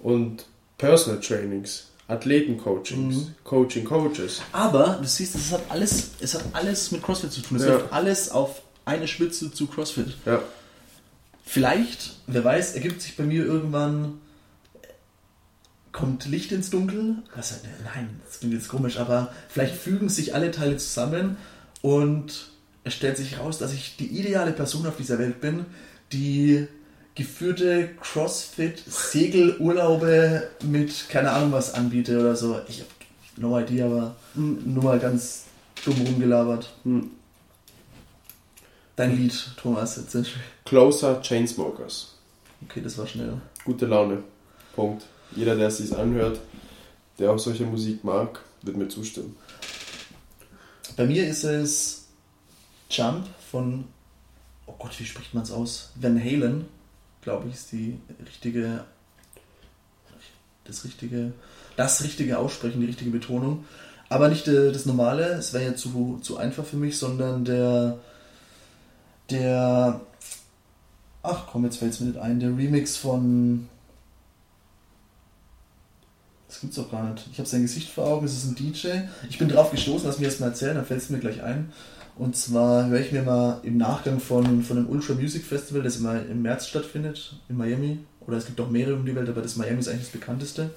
und Personal Trainings, Athletencoachings, mhm. Coaching Coaches. Aber du siehst, es hat alles, es hat alles mit CrossFit zu tun. Es ja. läuft alles auf eine Spitze zu CrossFit. Ja. Vielleicht, wer weiß, ergibt sich bei mir irgendwann kommt Licht ins Dunkel. Also, nein, das klingt jetzt komisch, aber vielleicht fügen sich alle Teile zusammen und es stellt sich raus, dass ich die ideale Person auf dieser Welt bin, die geführte Crossfit-Segelurlaube mit keine Ahnung was anbiete oder so. Ich habe no idea, aber nur mal ganz dumm rumgelabert. Hm. Dein Lied, Thomas, jetzt sind Closer Chainsmokers. Okay, das war schnell. Gute Laune. Punkt. Jeder, der es sich anhört, der auch solche Musik mag, wird mir zustimmen. Bei mir ist es Jump von, oh Gott, wie spricht man es aus? Van Halen glaube ich, ist die richtige, das richtige, das richtige Aussprechen, die richtige Betonung. Aber nicht äh, das normale, es wäre ja zu, zu einfach für mich, sondern der, der, ach komm, jetzt fällt es mir nicht ein, der Remix von, das gibt's doch gar nicht. Ich habe sein Gesicht vor Augen, es ist ein DJ. Ich bin drauf gestoßen, lass mich erst mal erzählen, dann fällt es mir gleich ein. Und zwar höre ich mir mal im Nachgang von, von einem Ultra Music Festival, das immer im März stattfindet, in Miami. Oder es gibt auch mehrere um die Welt, aber das Miami ist eigentlich das bekannteste.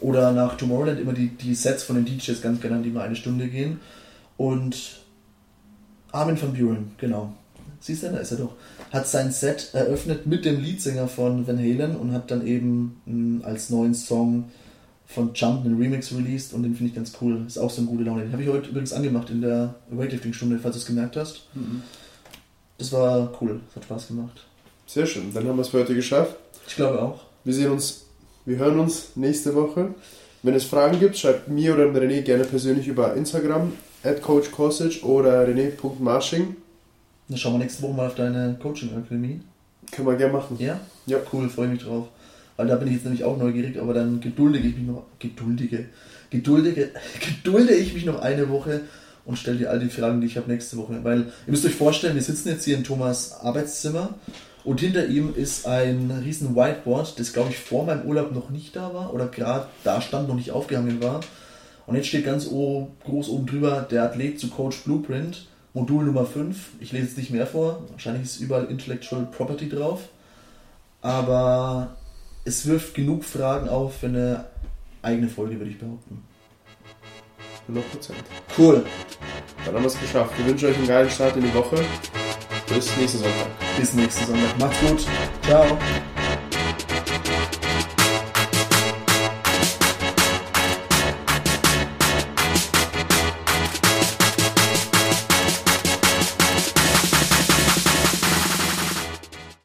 Oder nach Tomorrowland immer die, die Sets von den DJs ganz gerne, die mal eine Stunde gehen. Und Armin van Buren, genau. Siehst du, da ist er doch. Hat sein Set eröffnet mit dem Leadsänger von Van Halen und hat dann eben mh, als neuen Song von Jump einen Remix released und den finde ich ganz cool. Ist auch so eine gute Laune. Den habe ich heute übrigens angemacht in der Weightlifting-Stunde, falls du es gemerkt hast. Mhm. Das war cool, das hat Spaß gemacht. Sehr schön, dann haben wir es für heute geschafft. Ich glaube auch. Wir sehen uns, wir hören uns nächste Woche. Wenn es Fragen gibt, schreibt mir oder René gerne persönlich über Instagram, at coachkostic oder rené.marsching. Dann schauen wir nächste Woche mal auf deine Coaching-Akademie. Können wir gerne machen. Ja? Ja. Cool, freue mich drauf. Weil da bin ich jetzt nämlich auch neugierig, aber dann geduldige ich mich noch, geduldige, geduldige, gedulde ich mich noch eine Woche und stelle dir all die Fragen, die ich habe nächste Woche. Weil ihr müsst euch vorstellen, wir sitzen jetzt hier in Thomas Arbeitszimmer und hinter ihm ist ein riesen Whiteboard, das glaube ich vor meinem Urlaub noch nicht da war oder gerade da stand, noch nicht aufgehangen war. Und jetzt steht ganz groß oben drüber der Athlet zu Coach Blueprint, Modul Nummer 5. Ich lese es nicht mehr vor, wahrscheinlich ist überall Intellectual Property drauf. Aber es wirft genug Fragen auf für eine eigene Folge, würde ich behaupten. 100 Prozent. Cool. Dann haben wir es geschafft. Wir wünschen euch einen geilen Start in die Woche. Bis nächsten Sonntag. Bis nächsten Sonntag. Macht's gut. Ciao.